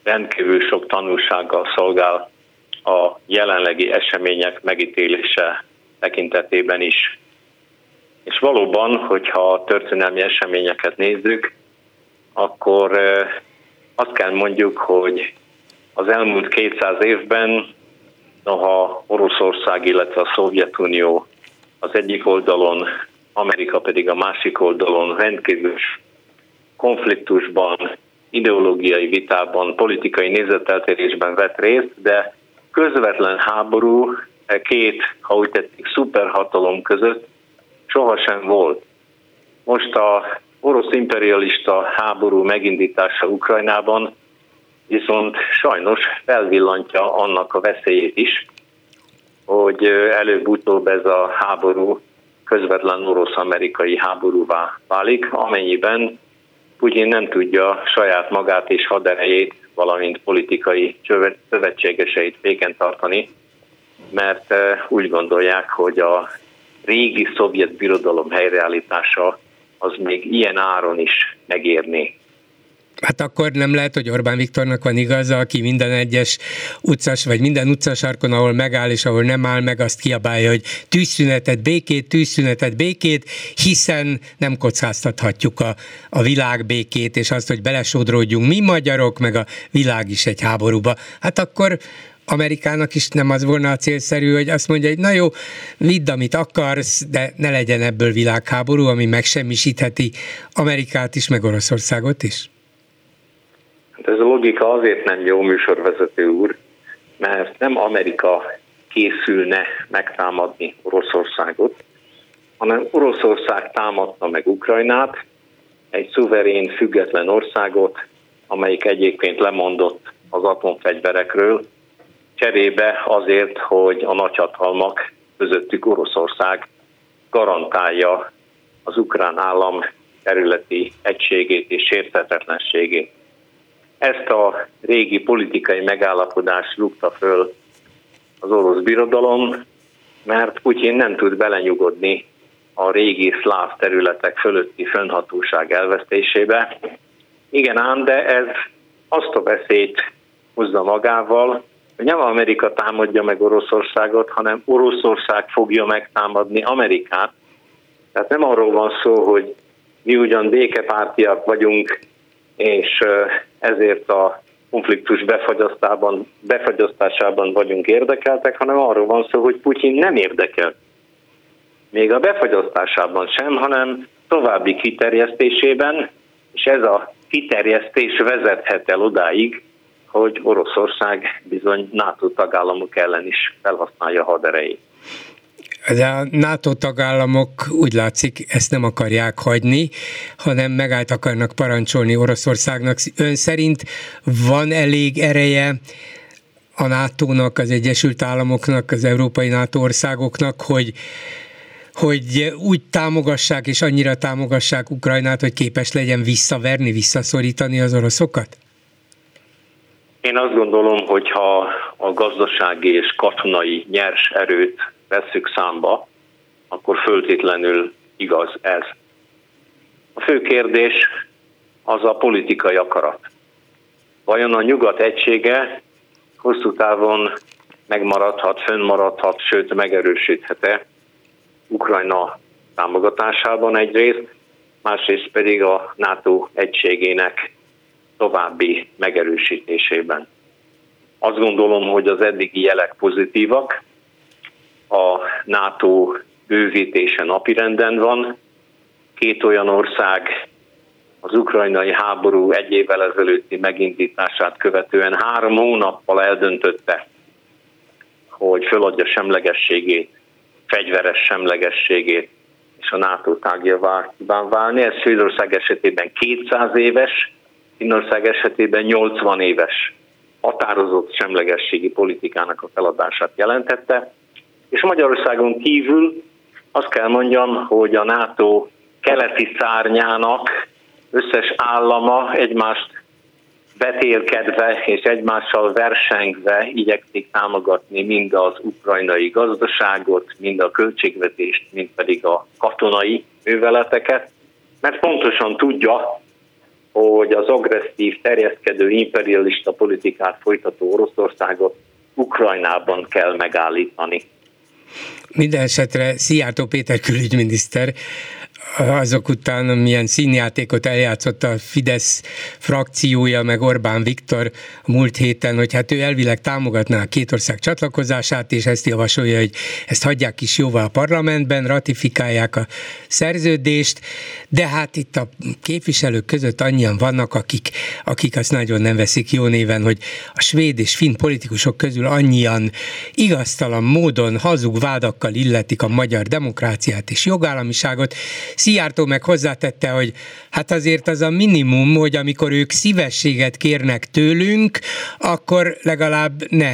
rendkívül sok tanulsággal szolgál a jelenlegi események megítélése tekintetében is. És valóban, hogyha a történelmi eseményeket nézzük, akkor azt kell mondjuk, hogy az elmúlt 200 évben, noha Oroszország, illetve a Szovjetunió az egyik oldalon Amerika pedig a másik oldalon rendkívül konfliktusban, ideológiai vitában, politikai nézeteltérésben vett részt, de közvetlen háború e két, ha úgy tetszik, szuperhatalom között sohasem volt. Most a orosz imperialista háború megindítása Ukrajnában viszont sajnos felvillantja annak a veszélyét is, hogy előbb-utóbb ez a háború közvetlen orosz-amerikai háborúvá válik, amennyiben Putyin nem tudja saját magát és haderejét, valamint politikai szövetségeseit féken tartani, mert eh, úgy gondolják, hogy a régi szovjet birodalom helyreállítása az még ilyen áron is megérni. Hát akkor nem lehet, hogy Orbán Viktornak van igaza, aki minden egyes utcas, vagy minden utcasarkon, ahol megáll és ahol nem áll meg, azt kiabálja, hogy tűzszünetet, békét, tűzszünetet, békét, hiszen nem kockáztathatjuk a, a világ békét, és azt, hogy belesodródjunk mi magyarok, meg a világ is egy háborúba. Hát akkor Amerikának is nem az volna a célszerű, hogy azt mondja, hogy na jó, vidd, amit akarsz, de ne legyen ebből világháború, ami megsemmisítheti Amerikát is, meg Oroszországot is? Hát ez a logika azért nem jó műsorvezető úr, mert nem Amerika készülne megtámadni Oroszországot, hanem Oroszország támadta meg Ukrajnát, egy szuverén, független országot, amelyik egyébként lemondott az atomfegyverekről, cserébe azért, hogy a nagyhatalmak közöttük Oroszország garantálja az ukrán állam területi egységét és sérthetetlenségét. Ezt a régi politikai megállapodást rúgta föl az orosz birodalom, mert Putyin nem tud belenyugodni a régi szláv területek fölötti fönnhatóság elvesztésébe. Igen ám, de ez azt a veszélyt hozza magával, hogy nem Amerika támadja meg Oroszországot, hanem Oroszország fogja megtámadni Amerikát. Tehát nem arról van szó, hogy mi ugyan békepártiak vagyunk, és ezért a konfliktus befagyasztásában, befagyasztásában vagyunk érdekeltek, hanem arról van szó, hogy Putyin nem érdekel. Még a befagyasztásában sem, hanem további kiterjesztésében, és ez a kiterjesztés vezethet el odáig, hogy Oroszország bizony NATO tagállamok ellen is felhasználja haderejét. A NATO tagállamok úgy látszik ezt nem akarják hagyni, hanem megállt akarnak parancsolni Oroszországnak. Ön szerint van elég ereje a NATO-nak, az Egyesült Államoknak, az európai NATO országoknak, hogy hogy úgy támogassák és annyira támogassák Ukrajnát, hogy képes legyen visszaverni, visszaszorítani az oroszokat? Én azt gondolom, hogy ha a gazdasági és katonai nyers erőt veszük számba, akkor föltétlenül igaz ez. A fő kérdés az a politikai akarat. Vajon a nyugat egysége hosszú távon megmaradhat, fönnmaradhat, sőt megerősíthet-e Ukrajna támogatásában egyrészt, másrészt pedig a NATO egységének további megerősítésében. Azt gondolom, hogy az eddigi jelek pozitívak, a NATO bővítése napirenden van, két olyan ország az ukrajnai háború egy évvel ezelőtti megindítását követően három hónappal eldöntötte, hogy föladja semlegességét, fegyveres semlegességét, és a NATO tagja kíván válni. Ez Svédország esetében 200 éves, Finnország esetében 80 éves határozott semlegességi politikának a feladását jelentette. És Magyarországon kívül azt kell mondjam, hogy a NATO keleti szárnyának összes állama egymást vetélkedve és egymással versengve igyekszik támogatni mind az ukrajnai gazdaságot, mind a költségvetést, mind pedig a katonai műveleteket, mert pontosan tudja, hogy az agresszív, terjeszkedő imperialista politikát folytató Oroszországot Ukrajnában kell megállítani. Minden esetre Szijjártó Péter külügyminiszter azok után, milyen színjátékot eljátszott a Fidesz frakciója, meg Orbán Viktor a múlt héten, hogy hát ő elvileg támogatná a két ország csatlakozását, és ezt javasolja, hogy ezt hagyják is jóvá a parlamentben, ratifikálják a szerződést, de hát itt a képviselők között annyian vannak, akik, akik azt nagyon nem veszik jó néven, hogy a svéd és finn politikusok közül annyian igaztalan módon hazug vádakkal illetik a magyar demokráciát és jogállamiságot, Szijjártó meg hozzátette, hogy hát azért az a minimum, hogy amikor ők szívességet kérnek tőlünk, akkor legalább ne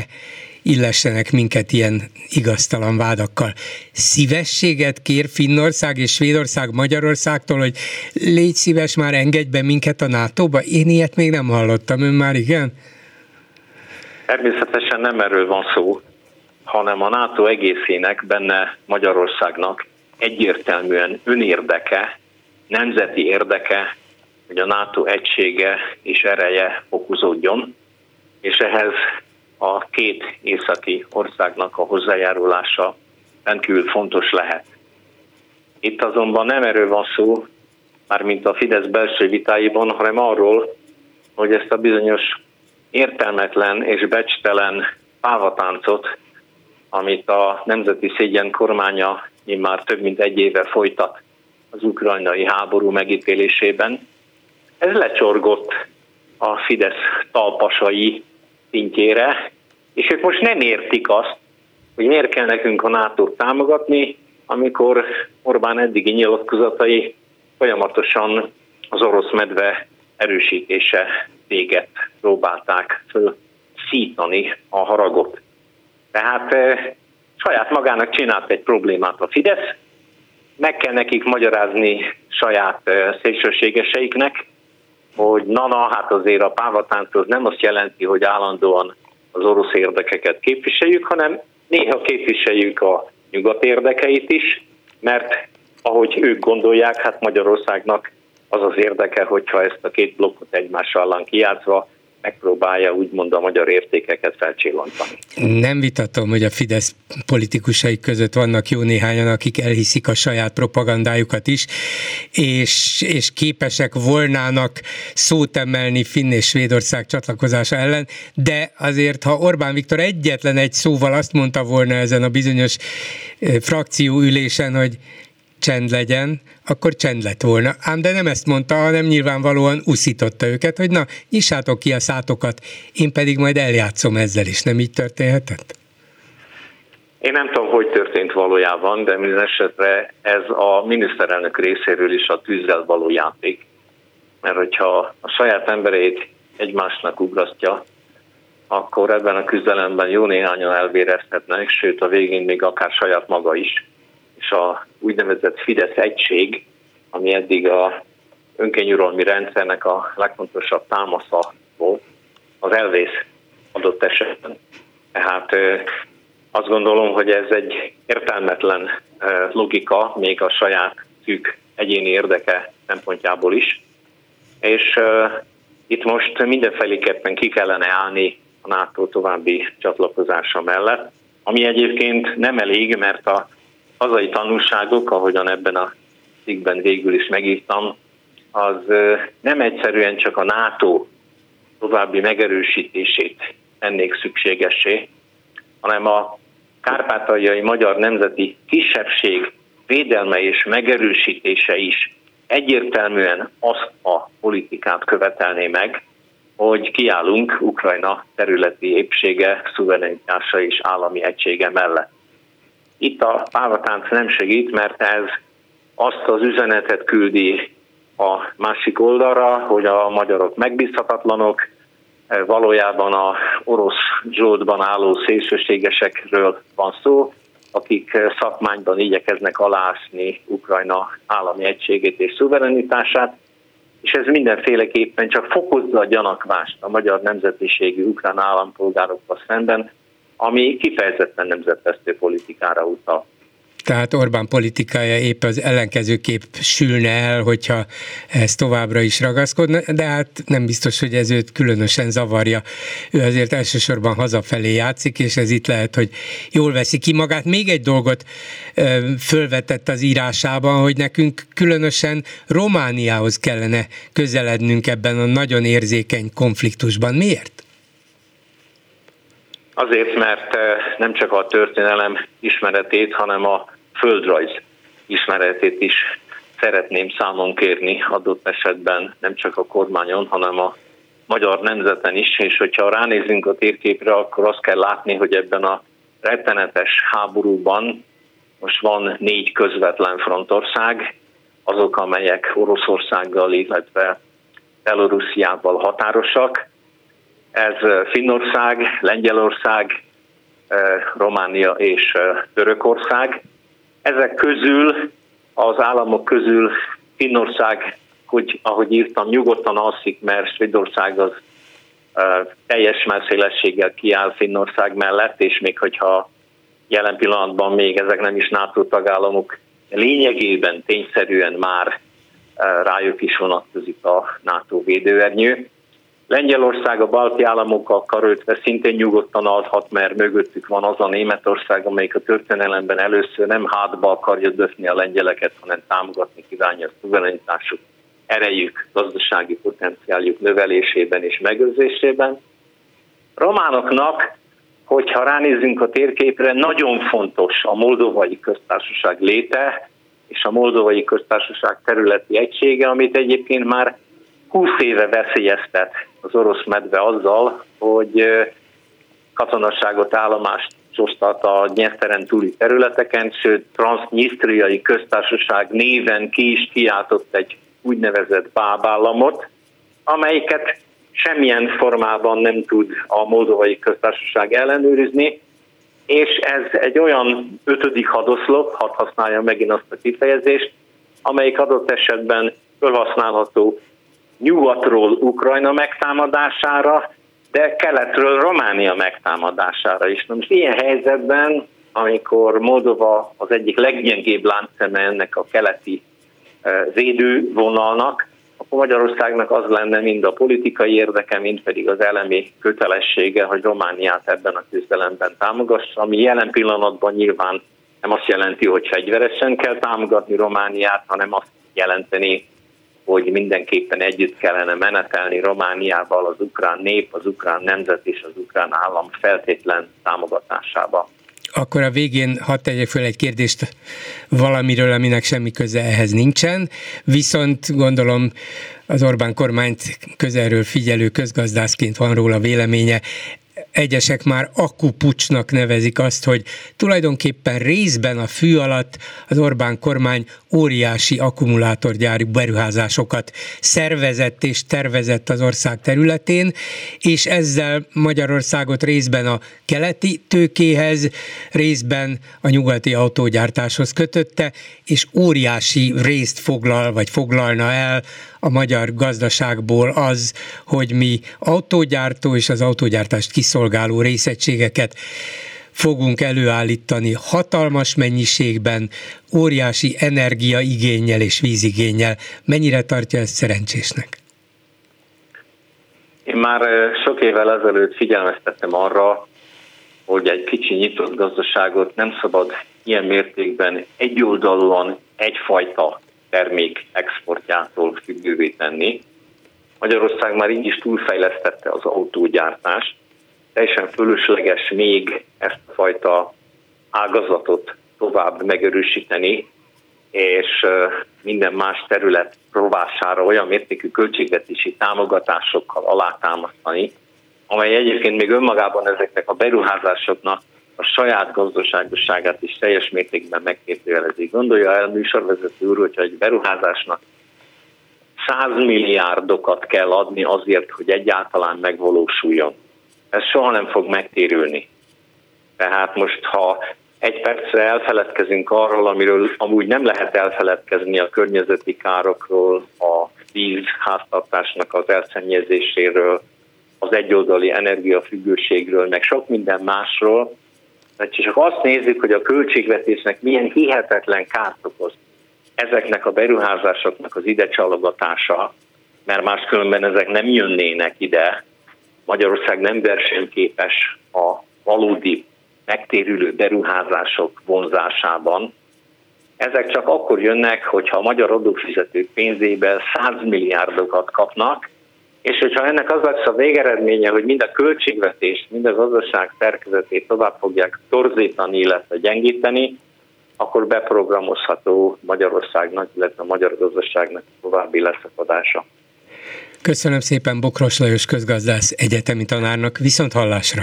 illessenek minket ilyen igaztalan vádakkal. Szívességet kér Finnország és Svédország Magyarországtól, hogy légy szíves, már engedj be minket a NATO-ba? Én ilyet még nem hallottam, ön már igen? Természetesen nem erről van szó, hanem a NATO egészének, benne Magyarországnak egyértelműen önérdeke, nemzeti érdeke, hogy a NATO egysége és ereje fokozódjon, és ehhez a két északi országnak a hozzájárulása rendkívül fontos lehet. Itt azonban nem erről van szó, mármint a Fidesz belső vitáiban, hanem arról, hogy ezt a bizonyos értelmetlen és becstelen pávatáncot, amit a Nemzeti Szégyen kormánya már több mint egy éve folytat az ukrajnai háború megítélésében. Ez lecsorgott a Fidesz talpasai szintjére, és ők most nem értik azt, hogy miért kell nekünk a nato támogatni, amikor Orbán eddigi nyilatkozatai folyamatosan az orosz medve erősítése véget próbálták szítani a haragot. Tehát eh, saját magának csinált egy problémát a Fidesz, meg kell nekik magyarázni saját szélsőségeseiknek, hogy na-na, hát azért a pávatánc az nem azt jelenti, hogy állandóan az orosz érdekeket képviseljük, hanem néha képviseljük a nyugat érdekeit is, mert ahogy ők gondolják, hát Magyarországnak az az érdeke, hogyha ezt a két blokkot egymás ellen kijátszva megpróbálja úgymond a magyar értékeket felcsillantani. Nem vitatom, hogy a Fidesz politikusai között vannak jó néhányan, akik elhiszik a saját propagandájukat is, és, és képesek volnának szót emelni Finn és Svédország csatlakozása ellen, de azért, ha Orbán Viktor egyetlen egy szóval azt mondta volna ezen a bizonyos eh, frakcióülésen, hogy csend legyen, akkor csend lett volna. Ám de nem ezt mondta, hanem nyilvánvalóan uszította őket, hogy na, nyissátok ki a szátokat, én pedig majd eljátszom ezzel is. Nem így történhetett? Én nem tudom, hogy történt valójában, de minden esetre ez a miniszterelnök részéről is a tűzzel való játék. Mert hogyha a saját embereit egymásnak ugrasztja, akkor ebben a küzdelemben jó néhányan elvérezhetnek, sőt a végén még akár saját maga is és a úgynevezett Fidesz egység, ami eddig a önkényuralmi rendszernek a legfontosabb támasza volt, az elvész adott esetben. Tehát azt gondolom, hogy ez egy értelmetlen logika, még a saját szűk egyéni érdeke szempontjából is. És itt most mindenféleképpen ki kellene állni a NATO további csatlakozása mellett, ami egyébként nem elég, mert a hazai tanulságok, ahogyan ebben a cikkben végül is megírtam, az nem egyszerűen csak a NATO további megerősítését ennék szükségesé, hanem a kárpátaljai magyar nemzeti kisebbség védelme és megerősítése is egyértelműen azt a politikát követelné meg, hogy kiállunk Ukrajna területi épsége, szuverenitása és állami egysége mellett. Itt a pávatánc nem segít, mert ez azt az üzenetet küldi a másik oldalra, hogy a magyarok megbízhatatlanok, valójában a orosz zsoldban álló szélsőségesekről van szó, akik szakmányban igyekeznek alásni Ukrajna állami egységét és szuverenitását, és ez mindenféleképpen csak fokozza a gyanakvást a magyar nemzetiségű ukrán állampolgárokkal szemben, ami kifejezetten nemzetvesztő politikára utal. Tehát Orbán politikája épp az ellenkező kép sülne el, hogyha ez továbbra is ragaszkodna, de hát nem biztos, hogy ez őt különösen zavarja. Ő azért elsősorban hazafelé játszik, és ez itt lehet, hogy jól veszi ki magát. Még egy dolgot fölvetett az írásában, hogy nekünk különösen Romániához kellene közelednünk ebben a nagyon érzékeny konfliktusban. Miért? Azért, mert nem csak a történelem ismeretét, hanem a földrajz ismeretét is szeretném számon kérni adott esetben nem csak a kormányon, hanem a magyar nemzeten is, és hogyha ránézünk a térképre, akkor azt kell látni, hogy ebben a rettenetes háborúban most van négy közvetlen frontország, azok, amelyek Oroszországgal, illetve Belorussziával határosak. Ez Finnország, Lengyelország, Románia és Törökország. Ezek közül, az államok közül Finnország, hogy ahogy írtam, nyugodtan alszik, mert Svédország az teljes messzélességgel kiáll Finnország mellett, és még hogyha jelen pillanatban még ezek nem is NATO tagállamok, lényegében tényszerűen már rájuk is vonatkozik a NATO védőernyő. Lengyelország a balti államokkal karöltve szintén nyugodtan alhat, mert mögöttük van az a Németország, amelyik a történelemben először nem hátba akarja döfni a lengyeleket, hanem támogatni kívánja a szuverenitásuk, erejük, gazdasági potenciáljuk növelésében és megőrzésében. Románoknak, hogyha ránézzünk a térképre, nagyon fontos a moldovai köztársaság léte, és a moldovai köztársaság területi egysége, amit egyébként már 20 éve veszélyeztet az orosz medve azzal, hogy katonasságot állomást csostat a nyeszteren túli területeken, sőt Transnistriai köztársaság néven ki is kiáltott egy úgynevezett bábállamot, amelyiket semmilyen formában nem tud a moldovai köztársaság ellenőrizni, és ez egy olyan ötödik hadoszlop, hadd használja megint azt a kifejezést, amelyik adott esetben felhasználható nyugatról Ukrajna megtámadására, de keletről Románia megtámadására is. Na most ilyen helyzetben, amikor Moldova az egyik leggyengébb láncszeme ennek a keleti eh, védővonalnak, akkor Magyarországnak az lenne mind a politikai érdeke, mind pedig az elemi kötelessége, hogy Romániát ebben a küzdelemben támogassa, ami jelen pillanatban nyilván nem azt jelenti, hogy fegyveresen kell támogatni Romániát, hanem azt jelenteni, hogy mindenképpen együtt kellene menetelni Romániával az ukrán nép, az ukrán nemzet és az ukrán állam feltétlen támogatásába. Akkor a végén hadd tegyek föl egy kérdést valamiről, aminek semmi köze ehhez nincsen, viszont gondolom az Orbán kormányt közelről figyelő közgazdászként van róla véleménye. Egyesek már akkupucsnak nevezik azt, hogy tulajdonképpen részben a fű alatt az Orbán kormány óriási akkumulátorgyári beruházásokat szervezett és tervezett az ország területén, és ezzel Magyarországot részben a keleti tőkéhez, részben a nyugati autógyártáshoz kötötte, és óriási részt foglal, vagy foglalna el a magyar gazdaságból az, hogy mi autógyártó és az autógyártást kiszolgáló részegységeket fogunk előállítani hatalmas mennyiségben, óriási energiaigényel és vízigényel. Mennyire tartja ezt szerencsésnek? Én már sok évvel ezelőtt figyelmeztettem arra, hogy egy kicsi nyitott gazdaságot nem szabad ilyen mértékben egyoldalúan egyfajta termék exportjától függővé tenni. Magyarország már így is túlfejlesztette az autógyártást, teljesen fölösleges még ezt a fajta ágazatot tovább megerősíteni, és minden más terület rovására olyan mértékű költségvetési támogatásokkal alátámasztani, amely egyébként még önmagában ezeknek a beruházásoknak a saját gazdaságosságát is teljes mértékben megkérdőjelezik. Gondolja el műsorvezető úr, hogyha egy beruházásnak 100 milliárdokat kell adni azért, hogy egyáltalán megvalósuljon. Ez soha nem fog megtérülni. Tehát most, ha egy percre elfeledkezünk arról, amiről amúgy nem lehet elfeledkezni a környezeti károkról, a vízháztartásnak az elszennyezéséről, az egyoldali energiafüggőségről, meg sok minden másról, mert csak azt nézzük, hogy a költségvetésnek milyen hihetetlen kárt okoz ezeknek a beruházásoknak az ide csalogatása, mert máskülönben ezek nem jönnének ide. Magyarország nem versenyképes a valódi megtérülő beruházások vonzásában. Ezek csak akkor jönnek, hogyha a magyar adófizetők pénzéből 100 milliárdokat kapnak, és hogyha ennek az lesz a végeredménye, hogy mind a költségvetést, mind az gazdaság szerkezetét tovább fogják torzítani, illetve gyengíteni, akkor beprogramozható Magyarországnak, illetve a magyar gazdaságnak további leszakadása. Köszönöm szépen Bokros Lajos közgazdász egyetemi tanárnak, viszont hallásra!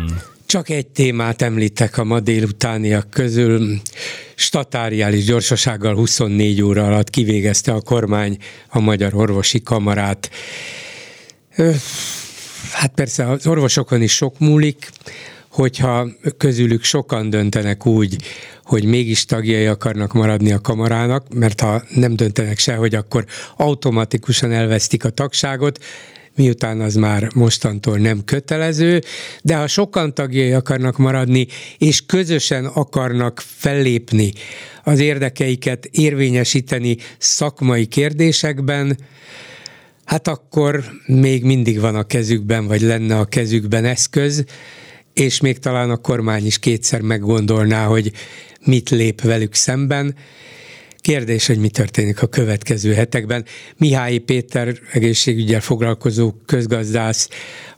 Csak egy témát említek a ma délutániak közül. Statáriális gyorsasággal 24 óra alatt kivégezte a kormány a Magyar Orvosi Kamarát. Hát persze az orvosokon is sok múlik, hogyha közülük sokan döntenek úgy, hogy mégis tagjai akarnak maradni a kamarának, mert ha nem döntenek se, hogy akkor automatikusan elvesztik a tagságot, miután az már mostantól nem kötelező, de ha sokan tagjai akarnak maradni, és közösen akarnak fellépni, az érdekeiket érvényesíteni szakmai kérdésekben, hát akkor még mindig van a kezükben, vagy lenne a kezükben eszköz, és még talán a kormány is kétszer meggondolná, hogy mit lép velük szemben, Kérdés, hogy mi történik a következő hetekben. Mihály Péter egészségügyel foglalkozó közgazdász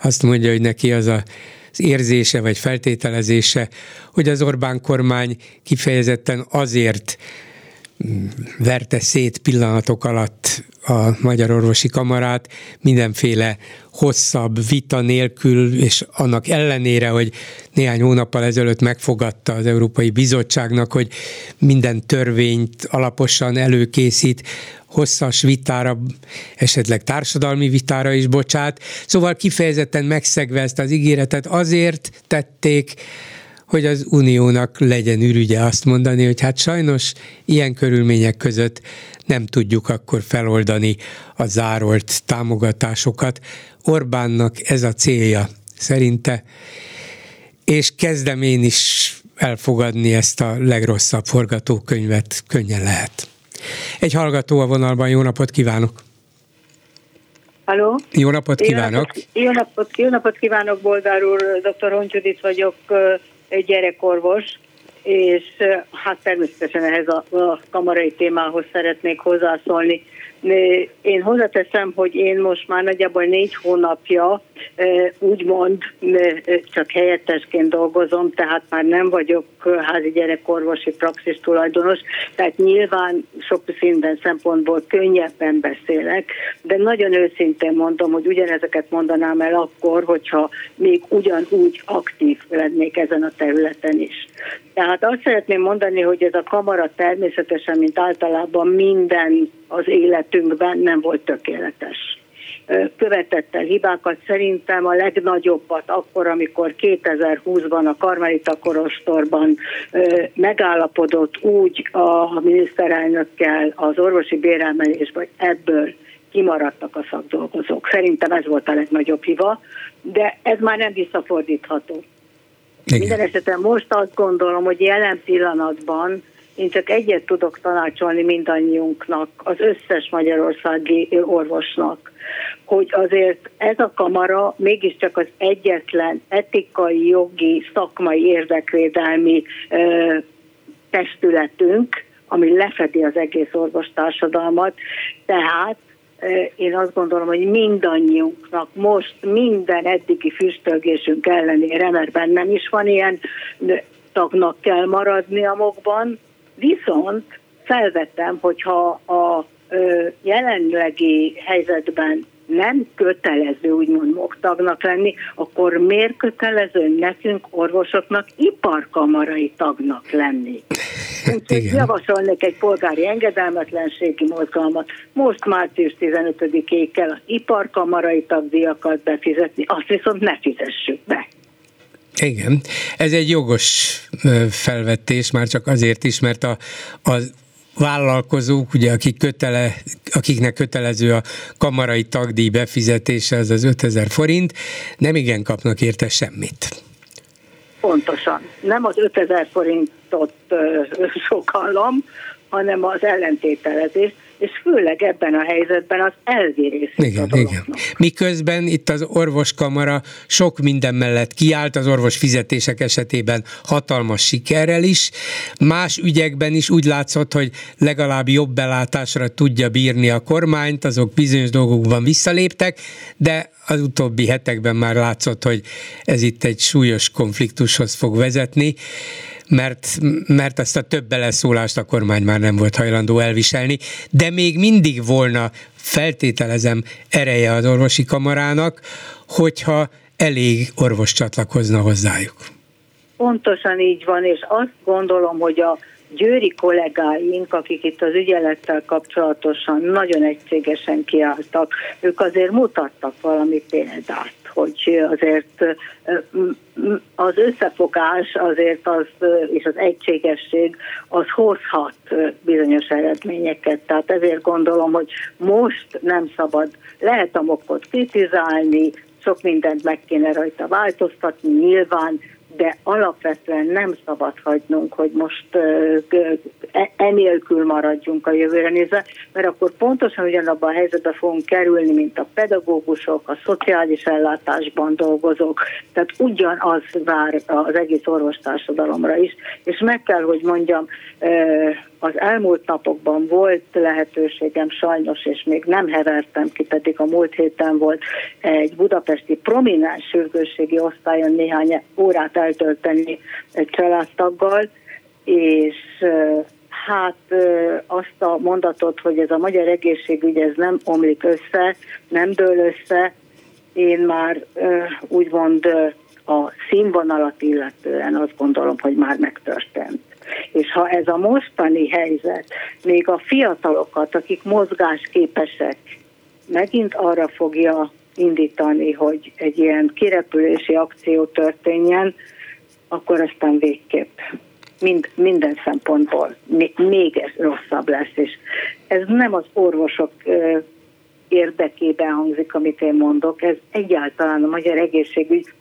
azt mondja, hogy neki az a az érzése vagy feltételezése, hogy az Orbán kormány kifejezetten azért verte szét pillanatok alatt a Magyar Orvosi Kamarát mindenféle hosszabb vita nélkül, és annak ellenére, hogy néhány hónappal ezelőtt megfogadta az Európai Bizottságnak, hogy minden törvényt alaposan előkészít, hosszas vitára, esetleg társadalmi vitára is bocsát. Szóval kifejezetten megszegve ezt az ígéretet azért tették, hogy az uniónak legyen ürügye azt mondani, hogy hát sajnos ilyen körülmények között nem tudjuk akkor feloldani a zárolt támogatásokat. Orbánnak ez a célja szerinte, és kezdem én is elfogadni ezt a legrosszabb forgatókönyvet, könnyen lehet. Egy hallgató a vonalban, jó napot kívánok! Halló? Jó napot kívánok! Jó napot, jó napot, jó napot kívánok, Boldár úr, dr. Honcsudit vagyok, gyerekorvos, és hát természetesen ehhez a, a kamarai témához szeretnék hozzászólni. Én hozzáteszem, hogy én most már nagyjából négy hónapja úgymond csak helyettesként dolgozom, tehát már nem vagyok házi gyerekorvosi praxis tulajdonos, tehát nyilván sok színben szempontból könnyebben beszélek, de nagyon őszintén mondom, hogy ugyanezeket mondanám el akkor, hogyha még ugyanúgy aktív lennék ezen a területen is. Tehát azt szeretném mondani, hogy ez a kamara természetesen, mint általában minden az életünkben nem volt tökéletes követett el hibákat. Szerintem a legnagyobbat akkor, amikor 2020-ban a Karmelita Korostorban megállapodott úgy a miniszterelnökkel az orvosi bérelmelésben, hogy ebből kimaradtak a szakdolgozók. Szerintem ez volt a legnagyobb hiba, de ez már nem visszafordítható. Igen. Minden esetben most azt gondolom, hogy jelen pillanatban én csak egyet tudok tanácsolni mindannyiunknak, az összes magyarországi orvosnak, hogy azért ez a kamara mégiscsak az egyetlen etikai, jogi, szakmai érdekvédelmi ö, testületünk, ami lefedi az egész orvostársadalmat, tehát én azt gondolom, hogy mindannyiunknak most minden eddigi füstölgésünk ellenére, mert bennem is van ilyen, tagnak kell maradni a mokban, viszont felvettem, hogyha a jelenlegi helyzetben nem kötelező úgymond mogtagnak lenni, akkor miért kötelező nekünk orvosoknak iparkamarai tagnak lenni? Úgyhogy javasolnék egy polgári engedelmetlenségi mozgalmat. Most március 15-ig kell az iparkamarai tagdíjakat befizetni, azt viszont ne fizessük be. Igen, ez egy jogos felvetés, már csak azért is, mert a, az vállalkozók, ugye, akik kötele, akiknek kötelező a kamarai tagdíj befizetése, az az 5000 forint, nem igen kapnak érte semmit. Pontosan. Nem az 5000 forintot sokallom, hanem az ellentételezést és főleg ebben a helyzetben az elvi részét igen, a igen. Miközben itt az orvoskamara sok minden mellett kiállt, az orvos fizetések esetében hatalmas sikerrel is, más ügyekben is úgy látszott, hogy legalább jobb belátásra tudja bírni a kormányt, azok bizonyos dolgokban visszaléptek, de az utóbbi hetekben már látszott, hogy ez itt egy súlyos konfliktushoz fog vezetni mert, mert ezt a több beleszólást a kormány már nem volt hajlandó elviselni, de még mindig volna, feltételezem, ereje az orvosi kamarának, hogyha elég orvos csatlakozna hozzájuk. Pontosan így van, és azt gondolom, hogy a győri kollégáink, akik itt az ügyelettel kapcsolatosan nagyon egységesen kiálltak, ők azért mutattak valami példát hogy azért az összefogás azért az, és az egységesség az hozhat bizonyos eredményeket. Tehát ezért gondolom, hogy most nem szabad, lehet a mokot kritizálni, sok mindent meg kéne rajta változtatni, nyilván de alapvetően nem szabad hagynunk, hogy most e, enélkül maradjunk a jövőre nézve, mert akkor pontosan ugyanabban a helyzetbe fogunk kerülni, mint a pedagógusok, a szociális ellátásban dolgozók, tehát ugyanaz vár az egész orvostársadalomra is, és meg kell, hogy mondjam, az elmúlt napokban volt lehetőségem sajnos, és még nem hevertem ki, pedig a múlt héten volt egy budapesti prominens sürgősségi osztályon néhány órát eltölteni egy családtaggal, és hát azt a mondatot, hogy ez a magyar egészségügy ez nem omlik össze, nem dől össze, én már úgymond a színvonalat illetően azt gondolom, hogy már megtörtént. És ha ez a mostani helyzet még a fiatalokat, akik mozgásképesek, megint arra fogja indítani, hogy egy ilyen kirepülési akció történjen, akkor aztán végképp mind, minden szempontból még, még rosszabb lesz. És ez nem az orvosok érdekében hangzik, amit én mondok, ez egyáltalán a magyar egészségügy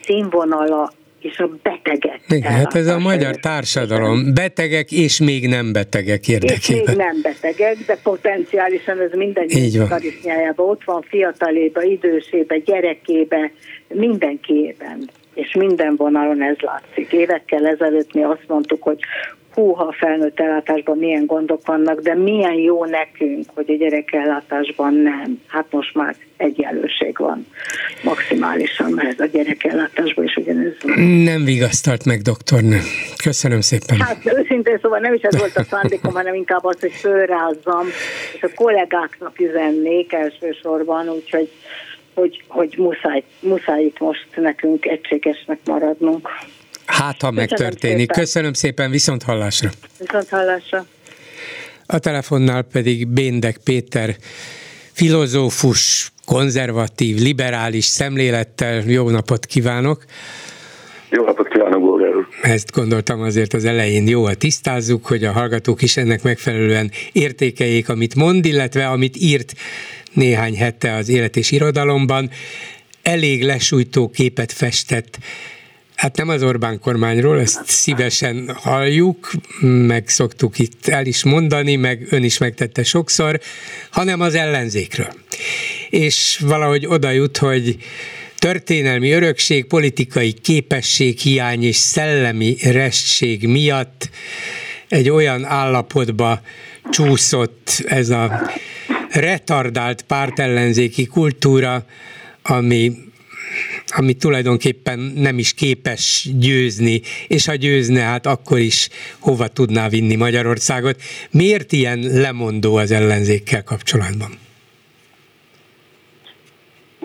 színvonala és a betegek. Igen, hát ez a magyar társadalom, betegek és még nem betegek érdekében. És még nem betegek, de potenciálisan ez minden kariznyájában ott van, fiatalébe, idősébe, gyerekébe, mindenkiében. és minden vonalon ez látszik. Évekkel ezelőtt mi azt mondtuk, hogy húha a felnőtt ellátásban milyen gondok vannak, de milyen jó nekünk, hogy a gyerekellátásban nem. Hát most már egyenlőség van maximálisan, mert a gyerekellátásban is ugyanez van. Nem vigasztalt meg, doktornő. Köszönöm szépen. Hát őszintén szóval nem is ez volt a szándékom, hanem inkább az, hogy fölrázzam, és a kollégáknak üzennék elsősorban, úgyhogy hogy, hogy muszáj, muszáj itt most nekünk egységesnek maradnunk. Hát, ha megtörténik. Szépen. Köszönöm szépen, viszont hallásra. Viszont hallásra. A telefonnál pedig Béndek Péter, filozófus, konzervatív, liberális szemlélettel. Jó napot kívánok! Jó napot kívánok, Bolgár úr! Ezt gondoltam azért az elején jó, ha tisztázzuk, hogy a hallgatók is ennek megfelelően értékeljék, amit mond, illetve amit írt néhány hete az Élet és Irodalomban. Elég lesújtó képet festett Hát nem az Orbán kormányról, ezt szívesen halljuk, meg szoktuk itt el is mondani, meg ön is megtette sokszor, hanem az ellenzékről. És valahogy oda jut, hogy történelmi örökség, politikai képesség hiány és szellemi restség miatt egy olyan állapotba csúszott ez a retardált pártellenzéki kultúra, ami ami tulajdonképpen nem is képes győzni, és ha győzne, hát akkor is hova tudná vinni Magyarországot. Miért ilyen lemondó az ellenzékkel kapcsolatban?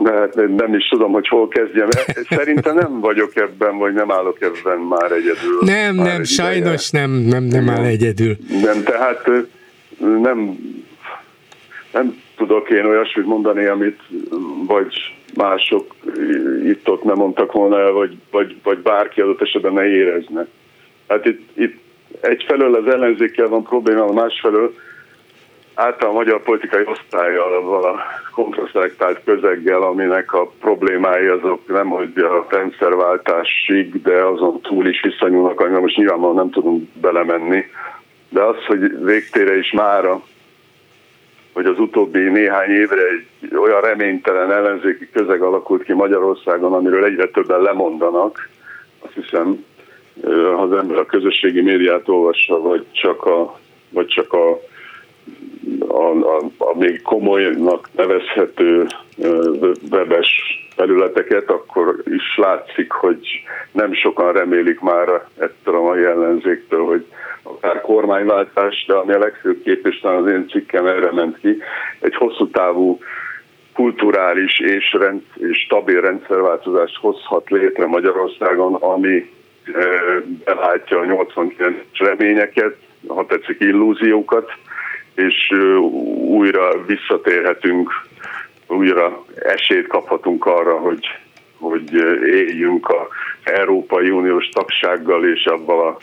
De nem is tudom, hogy hol kezdjem. Szerintem nem vagyok ebben, vagy nem állok ebben már egyedül. Nem, már nem, egy sajnos ideje. nem, nem, nem áll egyedül. Nem, tehát nem, nem tudok én olyasmit mondani, amit vagy mások itt-ott nem mondtak volna el, vagy, vagy, vagy bárki adott esetben ne érezne. Hát itt, itt egyfelől az ellenzékkel van probléma, másfelől által a magyar politikai osztályjal, avval a kontraszektált közeggel, aminek a problémái azok nem, hogy a rendszerváltásig, de azon túl is visszanyúlnak, amiben most nyilvánvalóan nem tudunk belemenni. De az, hogy végtére is mára hogy az utóbbi néhány évre egy olyan reménytelen ellenzéki közeg alakult ki Magyarországon, amiről egyre többen lemondanak. Azt hiszem, ha az ember a közösségi médiát olvassa, vagy csak a, vagy csak a, a, a, a még komolynak nevezhető webes felületeket, akkor is látszik, hogy nem sokan remélik már ettől a mai ellenzéktől, hogy akár kormányváltás, de ami a legfőbb kép, az én cikkem erre ment ki, egy hosszú távú kulturális és, rend, és stabil rendszerváltozást hozhat létre Magyarországon, ami e, belátja a 89 reményeket, ha tetszik illúziókat, és e, újra visszatérhetünk, újra esélyt kaphatunk arra, hogy, hogy éljünk a Európai Uniós tagsággal és abban a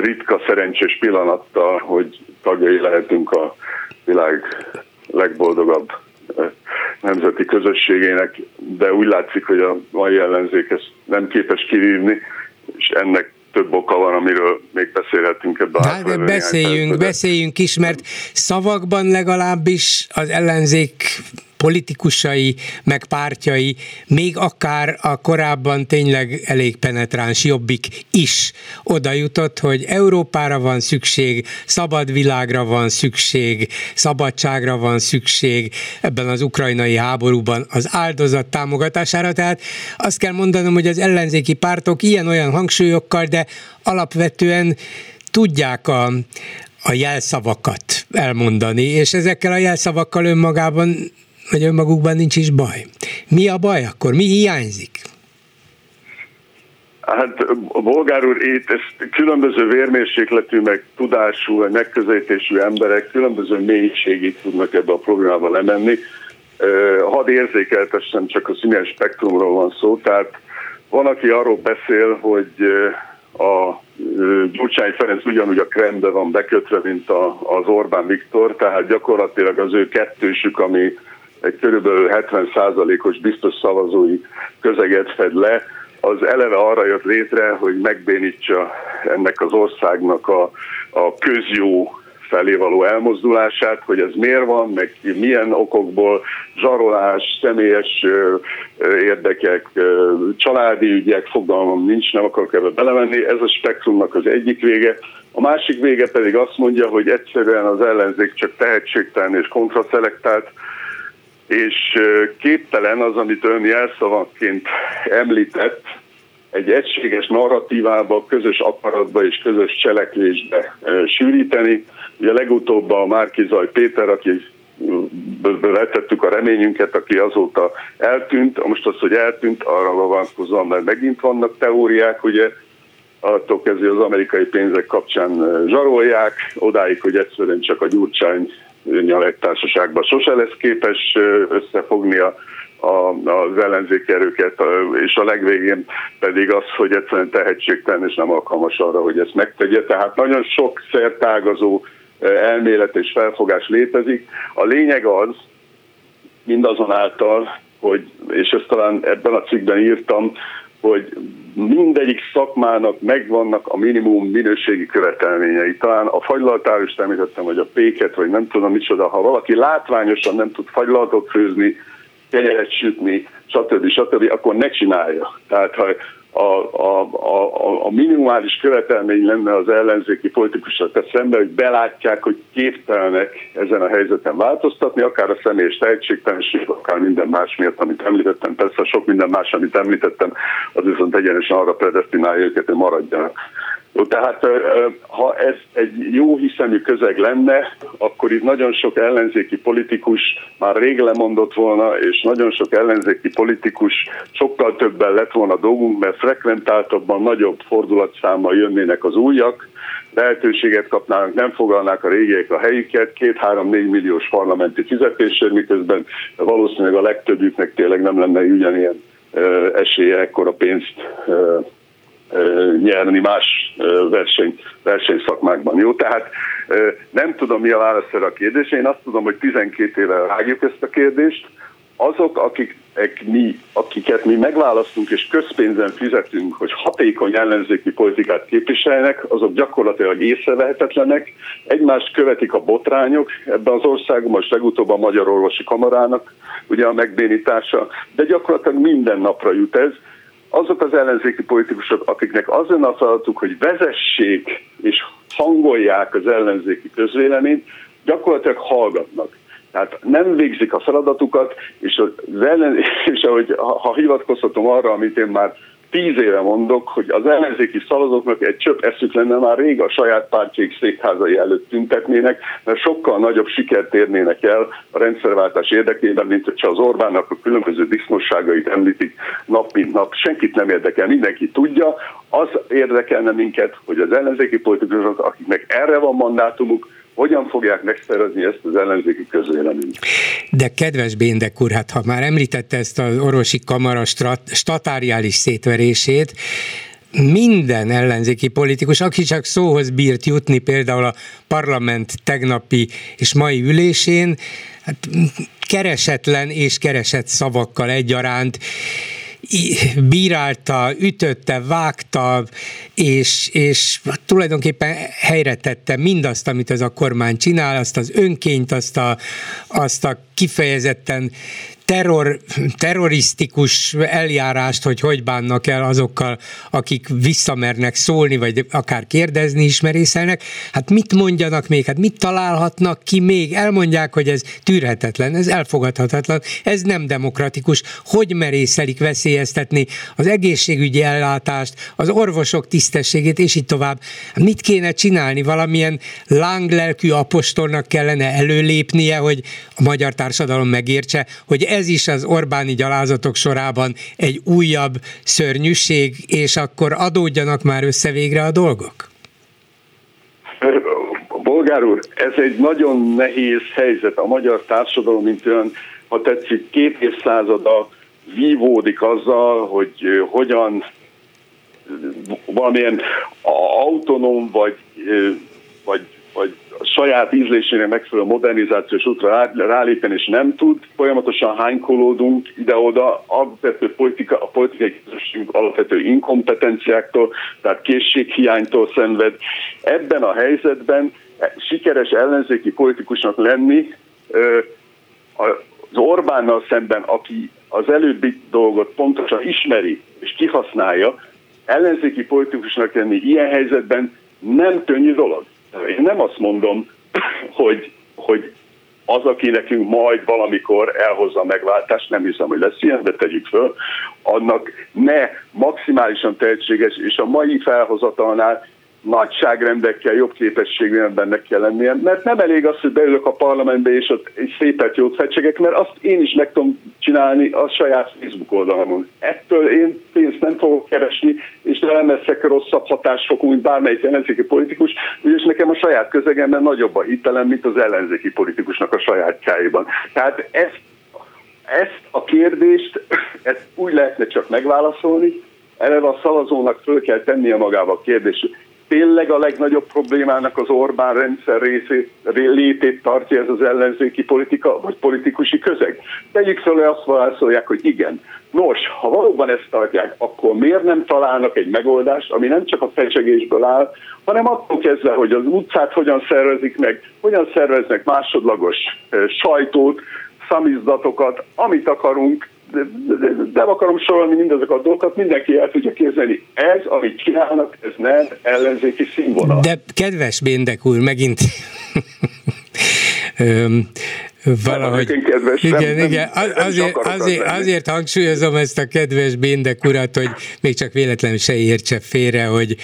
ritka szerencsés pillanattal, hogy tagjai lehetünk a világ legboldogabb eh, nemzeti közösségének, de úgy látszik, hogy a mai ellenzék ezt nem képes kirívni, és ennek több oka van, amiről még beszélhetünk ebben a de beszéljünk, beszéljünk is, mert szavakban legalábbis az ellenzék politikusai, meg pártjai, még akár a korábban tényleg elég penetráns jobbik is oda jutott, hogy Európára van szükség, szabad világra van szükség, szabadságra van szükség ebben az ukrajnai háborúban az áldozat támogatására. Tehát azt kell mondanom, hogy az ellenzéki pártok ilyen-olyan hangsúlyokkal, de alapvetően tudják a, a jelszavakat elmondani, és ezekkel a jelszavakkal önmagában vagy önmagukban nincs is baj. Mi a baj akkor? Mi hiányzik? Hát a bolgár úr itt ezt különböző vérmérsékletű, meg tudású, meg megközelítésű emberek különböző mélységig tudnak ebbe a problémába lemenni. Hadd érzékeltessem, csak a színes spektrumról van szó, tehát van, aki arról beszél, hogy a Gyurcsány Ferenc ugyanúgy a Krembe van bekötve, mint az Orbán Viktor, tehát gyakorlatilag az ő kettősük, ami egy körülbelül 70%-os biztos szavazói közeget fed le, az eleve arra jött létre, hogy megbénítsa ennek az országnak a, a közjó felé való elmozdulását, hogy ez miért van, meg milyen okokból, zsarolás, személyes érdekek, családi ügyek, fogalmam nincs, nem akarok ebbe belemenni, ez a spektrumnak az egyik vége. A másik vége pedig azt mondja, hogy egyszerűen az ellenzék csak tehetségtelen és kontraszelektált, és képtelen az, amit ön jelszavaként említett, egy egységes narratívába, közös akaratba és közös cselekvésbe sűríteni. Ugye legutóbb a Márkizaj Péter, aki vetettük a reményünket, aki azóta eltűnt. Most az, hogy eltűnt, arra vonatkozóan, mert megint vannak teóriák, ugye, attól kezdve az amerikai pénzek kapcsán zsarolják, odáig, hogy egyszerűen csak a Gyurcsány társaságban sose lesz képes összefogni a a, az ellenzéki erőket, és a legvégén pedig az, hogy egyszerűen tehetségtelen és nem alkalmas arra, hogy ezt megtegye. Tehát nagyon sok szertágazó elmélet és felfogás létezik. A lényeg az, mindazonáltal, hogy, és ezt talán ebben a cikkben írtam, hogy mindegyik szakmának megvannak a minimum minőségi követelményei. Talán a fagylaltárust említettem, vagy a péket, vagy nem tudom micsoda. Ha valaki látványosan nem tud fagylaltot főzni, kenyeret sütni, stb. stb., akkor ne csinálja. Tehát ha a, a, a, a minimális követelmény lenne az ellenzéki politikusok szemben, hogy belátják, hogy képtelenek ezen a helyzeten változtatni, akár a személyes tehetségtelenség, akár minden más miatt, amit említettem. Persze sok minden más, amit említettem, az viszont egyenesen arra predestinálja őket, hogy maradjanak tehát ha ez egy jó hiszemű közeg lenne, akkor itt nagyon sok ellenzéki politikus már rég lemondott volna, és nagyon sok ellenzéki politikus sokkal többen lett volna dolgunk, mert frekventáltabban nagyobb fordulatszámmal jönnének az újak, lehetőséget kapnának, nem fogalnák a régiek a helyüket, két-három-négy milliós parlamenti fizetésért, miközben valószínűleg a legtöbbüknek tényleg nem lenne ugyanilyen esélye ekkora pénzt nyerni más verseny, versenyszakmákban. Jó, tehát nem tudom, mi a válasz erre a kérdésre. Én azt tudom, hogy 12 éve rágjuk ezt a kérdést. Azok, akik, mi, akiket mi megválasztunk és közpénzen fizetünk, hogy hatékony ellenzéki politikát képviselnek, azok gyakorlatilag észrevehetetlenek. Egymást követik a botrányok ebben az országban, most legutóbb a Magyar Orvosi Kamarának ugye a megbénítása, de gyakorlatilag minden napra jut ez azok az ellenzéki politikusok, akiknek az a hogy vezessék és hangolják az ellenzéki közvéleményt, gyakorlatilag hallgatnak. Tehát nem végzik a feladatukat, és, az ellen, és ahogy, ha, ha hivatkozhatom arra, amit én már tíz éve mondok, hogy az ellenzéki szavazóknak egy csöpp eszük lenne már rég a saját pártjék székházai előtt tüntetnének, mert sokkal nagyobb sikert érnének el a rendszerváltás érdekében, mint hogyha az Orbánnak a különböző disznóságait említik nap mint nap. Senkit nem érdekel, mindenki tudja. Az érdekelne minket, hogy az ellenzéki politikusok, akiknek erre van mandátumuk, hogyan fogják megszerezni ezt az ellenzéki közvéleményt. De kedves Béndek úr, hát ha már említette ezt az orvosi kamara statáriális szétverését, minden ellenzéki politikus, aki csak szóhoz bírt jutni például a parlament tegnapi és mai ülésén, hát keresetlen és keresett szavakkal egyaránt bírálta, ütötte, vágta, és, és tulajdonképpen helyre tette mindazt, amit ez a kormány csinál, azt az önkényt, azt a, azt a kifejezetten terror, terrorisztikus eljárást, hogy hogy bánnak el azokkal, akik visszamernek szólni, vagy akár kérdezni is merészelnek. Hát mit mondjanak még? Hát mit találhatnak ki még? Elmondják, hogy ez tűrhetetlen, ez elfogadhatatlan, ez nem demokratikus. Hogy merészelik veszélyeztetni az egészségügyi ellátást, az orvosok tisztességét, és így tovább. Hát mit kéne csinálni? Valamilyen lánglelkű apostolnak kellene előlépnie, hogy a magyar társadalom megértse, hogy ez is az Orbáni gyalázatok sorában egy újabb szörnyűség, és akkor adódjanak már össze végre a dolgok? Bolgár úr, ez egy nagyon nehéz helyzet. A magyar társadalom, mint olyan, ha tetszik, két évszázada vívódik azzal, hogy hogyan valamilyen autonóm vagy, vagy, vagy saját ízlésének megfelelő modernizációs útra rálépni, és nem tud, folyamatosan hánykolódunk ide-oda, alapvető politika, a politikai közösségünk alapvető inkompetenciáktól, tehát készséghiánytól szenved. Ebben a helyzetben sikeres ellenzéki politikusnak lenni az Orbánnal szemben, aki az előbbi dolgot pontosan ismeri és kihasználja, ellenzéki politikusnak lenni ilyen helyzetben nem könnyű dolog. Én nem azt mondom, hogy, hogy az, aki nekünk majd valamikor elhozza a megváltást, nem hiszem, hogy lesz ilyen, de tegyük föl, annak ne maximálisan tehetséges, és a mai felhozatalnál nagyságrendekkel, jobb képességűen benne kell lennie, mert nem elég az, hogy beülök a parlamentbe és ott egy szépet jót fecsegek, mert azt én is meg tudom csinálni a saját Facebook oldalamon. Ettől én pénzt nem fogok keresni, és nem leszek rosszabb hatásfokú, mint bármelyik ellenzéki politikus, és nekem a saját közegemben nagyobb a hitelem, mint az ellenzéki politikusnak a sajátjáiban. Tehát ezt, ezt a kérdést ezt úgy lehetne csak megválaszolni, eleve a szavazónak föl kell tennie magába a kérdést, tényleg a legnagyobb problémának az Orbán rendszer részét, létét tartja ez az ellenzéki politika, vagy politikusi közeg? Tegyük hogy azt válaszolják, hogy igen. Nos, ha valóban ezt tartják, akkor miért nem találnak egy megoldást, ami nem csak a fecsegésből áll, hanem attól kezdve, hogy az utcát hogyan szervezik meg, hogyan szerveznek másodlagos sajtót, szamizdatokat, amit akarunk, nem akarom sorolni mindezek a dolgokat, mindenki el tudja képzelni. Ez, amit csinálnak, ez nem ellenzéki színvonal. De kedves Béndek úr, megint valahogy... Kedves, igen, nem, igen. Az, azért, azért, azért hangsúlyozom ezt a kedves Béndek urat, hogy még csak véletlenül se értse félre, hogy,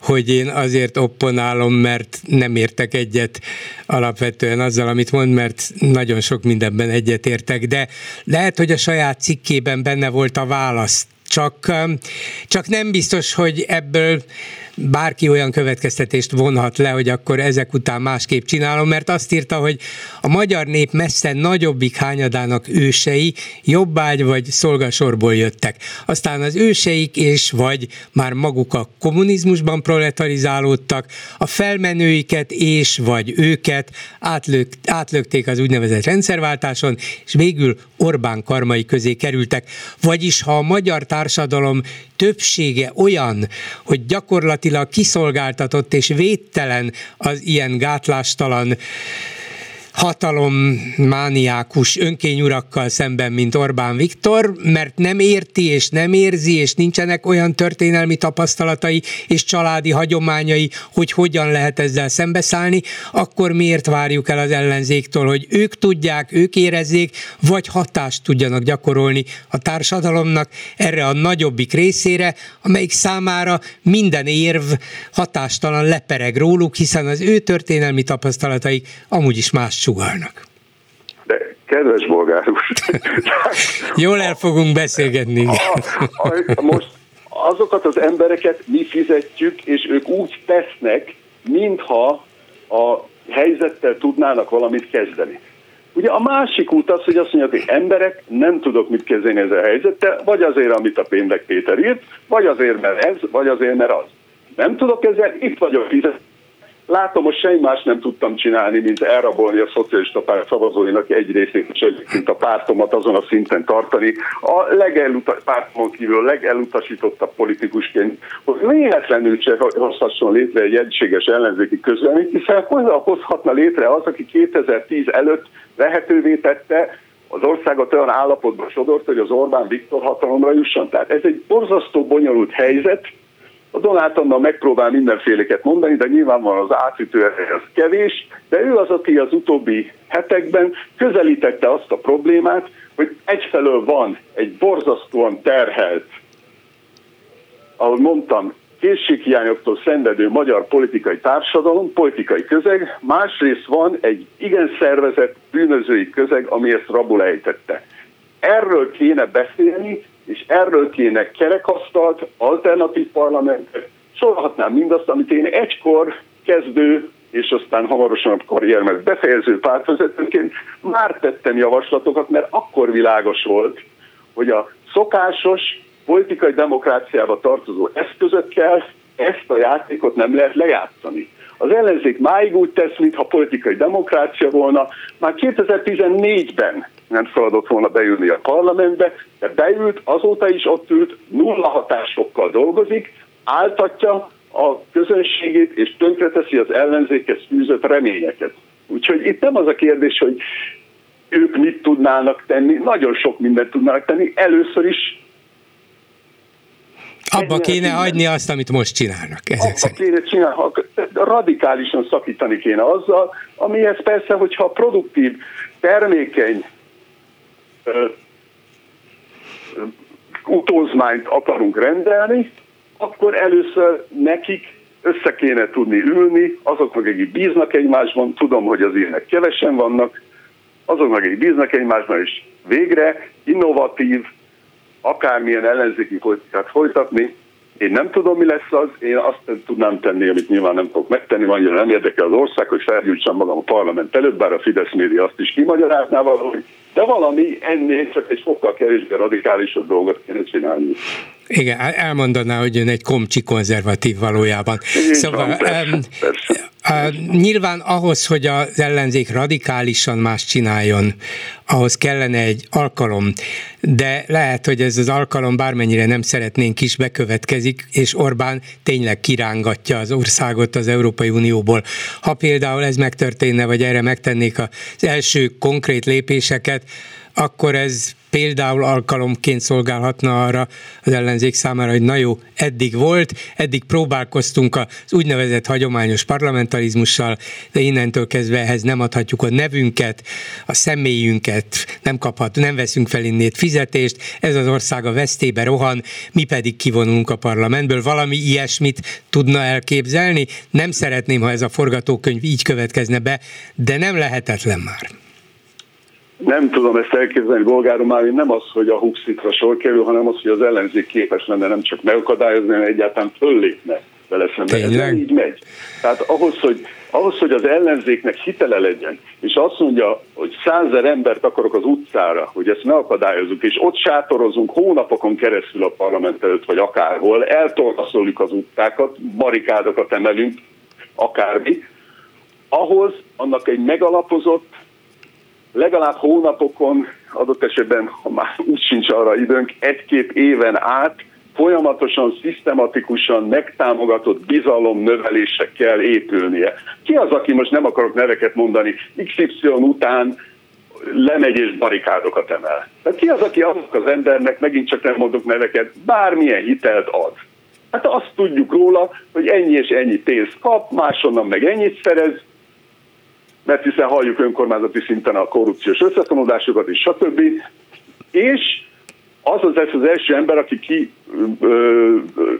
hogy én azért opponálom, mert nem értek egyet alapvetően azzal, amit mond, mert nagyon sok mindenben egyetértek, de lehet, hogy a saját cikkében benne volt a válasz csak, csak nem biztos, hogy ebből bárki olyan következtetést vonhat le, hogy akkor ezek után másképp csinálom, mert azt írta, hogy a magyar nép messze nagyobbik hányadának ősei jobbágy vagy szolgasorból jöttek. Aztán az őseik és vagy már maguk a kommunizmusban proletarizálódtak, a felmenőiket és vagy őket átlök, átlökték az úgynevezett rendszerváltáson, és végül Orbán karmai közé kerültek. Vagyis ha a magyar társadalom többsége olyan, hogy gyakorlatilag kiszolgáltatott és védtelen az ilyen gátlástalan hatalommániákus önkényurakkal szemben, mint Orbán Viktor, mert nem érti és nem érzi, és nincsenek olyan történelmi tapasztalatai és családi hagyományai, hogy hogyan lehet ezzel szembeszállni, akkor miért várjuk el az ellenzéktől, hogy ők tudják, ők érezzék, vagy hatást tudjanak gyakorolni a társadalomnak erre a nagyobbik részére, amelyik számára minden érv hatástalan lepereg róluk, hiszen az ő történelmi tapasztalataik amúgy is más sugallnak. De kedves bolgár úr. Jól el fogunk beszélgetni. A, a, most azokat az embereket mi fizetjük, és ők úgy tesznek, mintha a helyzettel tudnának valamit kezdeni. Ugye a másik út az, hogy azt mondják, hogy emberek, nem tudok mit kezdeni ezzel a helyzettel, vagy azért, amit a Péndek Péter írt, vagy azért, mert ez, vagy azért, mert az. Nem tudok ezzel, itt vagyok fizetni Látom, hogy semmi más nem tudtam csinálni, mint elrabolni a szocialista párt szavazóinak egy részét, és egyébként a pártomat azon a szinten tartani. A legelutas, pártomon kívül a legelutasítottabb politikusként, hogy véletlenül se hozhasson létre egy egységes ellenzéki közleményt, hiszen hozhatna létre az, aki 2010 előtt lehetővé tette, az országot olyan állapotba sodort, hogy az Orbán Viktor hatalomra jusson. Tehát ez egy borzasztó bonyolult helyzet, a Donát Anna megpróbál mindenféleket mondani, de nyilvánvalóan az átütő az kevés, de ő az, aki az utóbbi hetekben közelítette azt a problémát, hogy egyfelől van egy borzasztóan terhelt, ahogy mondtam, készséghiányoktól szenvedő magyar politikai társadalom, politikai közeg, másrészt van egy igen szervezett bűnözői közeg, ami ezt rabul ejtette. Erről kéne beszélni, és erről kéne kerekasztalt, alternatív parlamentet, sorolhatnám mindazt, amit én egykor kezdő és aztán hamarosan a karrieremet befejező pártvezetőként már tettem javaslatokat, mert akkor világos volt, hogy a szokásos politikai demokráciába tartozó eszközökkel ezt a játékot nem lehet lejátszani. Az ellenzék máig úgy tesz, mintha politikai demokrácia volna. Már 2014-ben nem szabadott volna beülni a parlamentbe, de beült, azóta is ott ült, nulla hatásokkal dolgozik, áltatja a közönségét, és tönkreteszi az ellenzékhez fűzött reményeket. Úgyhogy itt nem az a kérdés, hogy ők mit tudnának tenni, nagyon sok mindent tudnának tenni. Először is Abba kéne hagyni azt, amit most csinálnak. Ezek Abba szerint. kéne csinálni, radikálisan szakítani kéne azzal, amihez persze, hogyha produktív, termékeny utózmányt akarunk rendelni, akkor először nekik össze kéne tudni ülni, azoknak, akik bíznak egymásban, tudom, hogy az ilyenek kevesen vannak, azoknak, akik bíznak egymásban, és végre innovatív, akármilyen ellenzéki politikát folytatni. Én nem tudom, mi lesz az, én azt tudnám tenni, amit nyilván nem fogok megtenni, annyira nem érdekel az ország, hogy felgyújtsam magam a parlament előtt, bár a Fidesz média azt is kimagyarázná valahogy, de valami ennél csak egy sokkal kevésbé radikálisabb dolgot kéne csinálni. Igen, elmondaná, hogy ön egy komcsi konzervatív valójában. Így szóval van, persze, persze. Nyilván ahhoz, hogy az ellenzék radikálisan más csináljon, ahhoz kellene egy alkalom, de lehet, hogy ez az alkalom bármennyire nem szeretnénk is bekövetkezik, és Orbán tényleg kirángatja az országot az Európai Unióból. Ha például ez megtörténne, vagy erre megtennék az első konkrét lépéseket, akkor ez például alkalomként szolgálhatna arra az ellenzék számára, hogy na jó, eddig volt, eddig próbálkoztunk az úgynevezett hagyományos parlamentarizmussal, de innentől kezdve ehhez nem adhatjuk a nevünket, a személyünket, nem kaphat, nem veszünk fel innét fizetést, ez az ország a vesztébe rohan, mi pedig kivonulunk a parlamentből. Valami ilyesmit tudna elképzelni? Nem szeretném, ha ez a forgatókönyv így következne be, de nem lehetetlen már nem tudom ezt elképzelni bolgáron már nem az, hogy a Huxitra sor kerül, hanem az, hogy az ellenzék képes lenne nem csak megakadályozni, hanem egyáltalán föllépne vele szemben. Ez nem így megy. Tehát ahhoz hogy, ahhoz, hogy az ellenzéknek hitele legyen, és azt mondja, hogy százer embert akarok az utcára, hogy ezt megakadályozunk, és ott sátorozunk hónapokon keresztül a parlament előtt, vagy akárhol, eltorlaszoljuk az utcákat, barikádokat emelünk, akármi, ahhoz annak egy megalapozott legalább hónapokon, adott esetben, ha már úgy sincs arra időnk, egy-két éven át folyamatosan, szisztematikusan megtámogatott bizalom növelésre kell épülnie. Ki az, aki most nem akarok neveket mondani, XY után lemegy és barikádokat emel? Tehát ki az, aki azok az embernek, megint csak nem mondok neveket, bármilyen hitelt ad? Hát azt tudjuk róla, hogy ennyi és ennyi pénzt kap, máshonnan meg ennyit szerez, mert hiszen halljuk önkormányzati szinten a korrupciós összefonódásokat és stb. És az az, az első ember, aki ki ö, ö,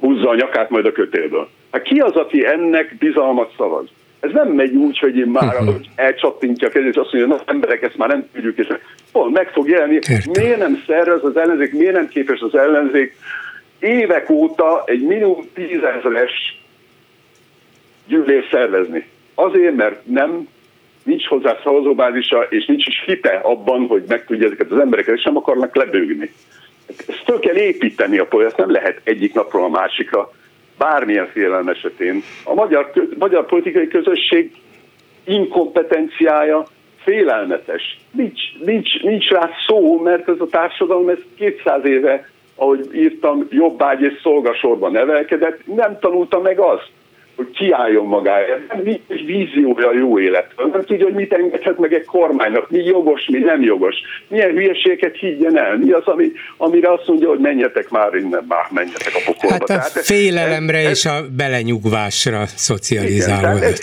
húzza a nyakát majd a kötélből. Hát ki az, aki ennek bizalmat szavaz? Ez nem megy úgy, hogy én már uh-huh. elcsattintja a kezét, és azt mondja, hogy emberek, ezt már nem tudjuk, és hol meg fog jelenni. Értem. Miért nem szervez az ellenzék, miért nem képes az ellenzék évek óta egy minimum tízezeres gyűlés szervezni? Azért, mert nem nincs hozzá szavazóbázisa, és nincs is hite abban, hogy meg tudja ezeket az embereket, és nem akarnak lebőgni. Ezt föl kell építeni a polyaszt, nem lehet egyik napról a másikra, bármilyen félelem esetén. A magyar, magyar politikai közösség inkompetenciája félelmetes. Nincs, nincs, nincs rá szó, mert ez a társadalom ez 200 éve, ahogy írtam, jobbágy és szolgasorban nevelkedett, nem tanulta meg azt, hogy kiálljon magáért, nem nincs víziója a jó életről, nem tudja, hogy mit engedhet meg egy kormánynak, mi jogos, mi nem jogos, milyen hülyeséget higgyen el, mi az, ami, amire azt mondja, hogy menjetek már innen, már menjetek a pokolba. Hát a tehát félelemre ez, és a belenyugvásra szocializálódott.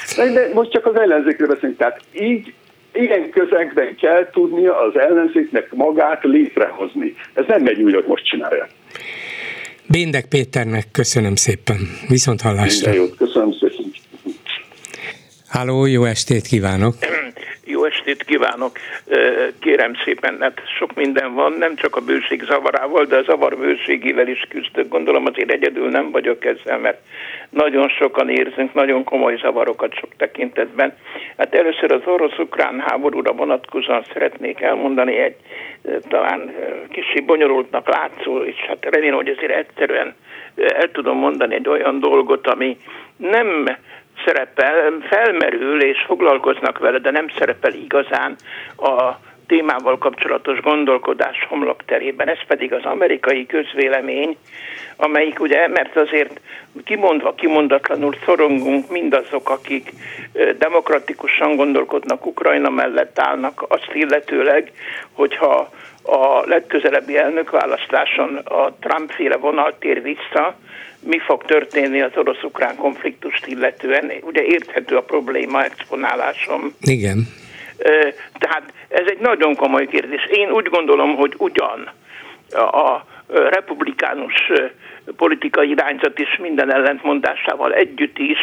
Most csak az ellenzékre beszélünk, tehát így ilyen közegben kell tudnia az ellenzéknek magát létrehozni. Ez nem megy úgy, hogy most csinálja. Béndek Péternek köszönöm szépen. Viszont hallásra. Minden jót. Háló, jó estét kívánok! Jó estét kívánok! Kérem szépen, hát sok minden van, nem csak a bőség zavarával, de a zavar bőségével is küzdök. Gondolom azért egyedül nem vagyok ezzel, mert nagyon sokan érzünk nagyon komoly zavarokat sok tekintetben. Hát először az orosz-ukrán háborúra vonatkozóan szeretnék elmondani egy talán kicsi bonyolultnak látszó, és hát remélem, hogy azért egyszerűen el tudom mondani egy olyan dolgot, ami nem szerepel, felmerül és foglalkoznak vele, de nem szerepel igazán a témával kapcsolatos gondolkodás homlokterében, ez pedig az amerikai közvélemény, amelyik ugye, mert azért kimondva, kimondatlanul szorongunk mindazok, akik demokratikusan gondolkodnak, Ukrajna mellett állnak, azt illetőleg, hogyha a legközelebbi elnökválasztáson a Trump-féle vonal tér vissza, mi fog történni az orosz-ukrán konfliktust illetően. Ugye érthető a probléma exponálásom. Igen. Tehát ez egy nagyon komoly kérdés. Én úgy gondolom, hogy ugyan a republikánus politikai irányzat is minden ellentmondásával együtt is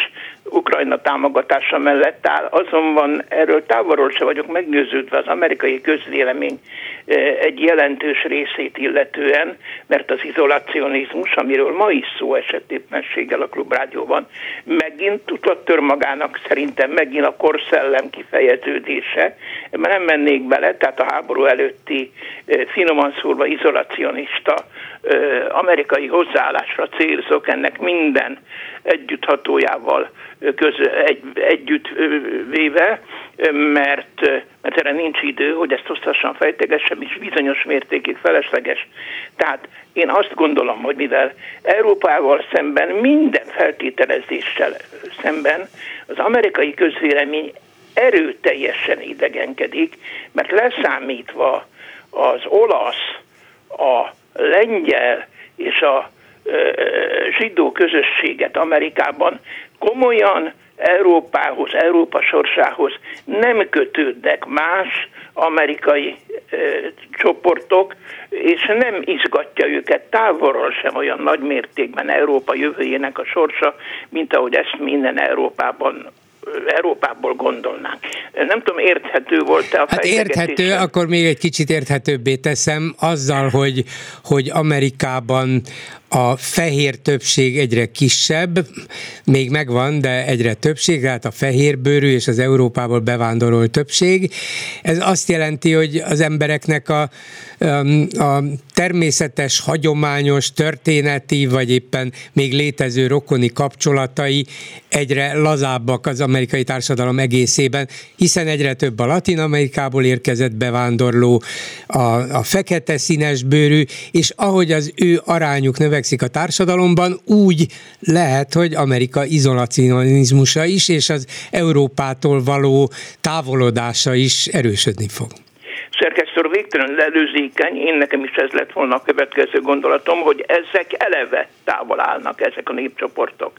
Ukrajna támogatása mellett áll. Azonban erről távolról se vagyok meggyőződve az amerikai közvélemény eh, egy jelentős részét illetően, mert az izolacionizmus, amiről ma is szó esett éppenséggel a klubrádióban, megint tudott tör magának szerintem megint a korszellem kifejeződése. Ebben nem mennék bele, tehát a háború előtti eh, finoman szólva izolacionista eh, amerikai hozzáállásra célzok, ennek minden együtthatójával köz, egy, együtt véve, mert, mert erre nincs idő, hogy ezt hosszasan fejtegessem, és bizonyos mértékig felesleges. Tehát én azt gondolom, hogy mivel Európával szemben minden feltételezéssel szemben az amerikai közvélemény erőteljesen idegenkedik, mert leszámítva az olasz, a lengyel és a zsidó közösséget Amerikában komolyan Európához, Európa sorsához nem kötődnek más amerikai e, csoportok, és nem izgatja őket távolról sem olyan nagy mértékben Európa jövőjének a sorsa, mint ahogy ezt minden Európában Európából gondolnánk. Nem tudom, érthető volt-e a Hát érthető, akkor még egy kicsit érthetőbbé teszem azzal, hogy, hogy Amerikában a fehér többség egyre kisebb, még megvan, de egyre többség, tehát a fehérbőrű és az Európából bevándorolt többség. Ez azt jelenti, hogy az embereknek a, a természetes, hagyományos, történeti, vagy éppen még létező rokoni kapcsolatai egyre lazábbak az amerikai társadalom egészében, hiszen egyre több a Latin Amerikából érkezett bevándorló, a, a fekete színes bőrű, és ahogy az ő arányuk növekszik, növekszik a társadalomban, úgy lehet, hogy Amerika izolacionizmusa is, és az Európától való távolodása is erősödni fog szerkesztő végtelen előzékeny, én nekem is ez lett volna a következő gondolatom, hogy ezek eleve távol állnak, ezek a népcsoportok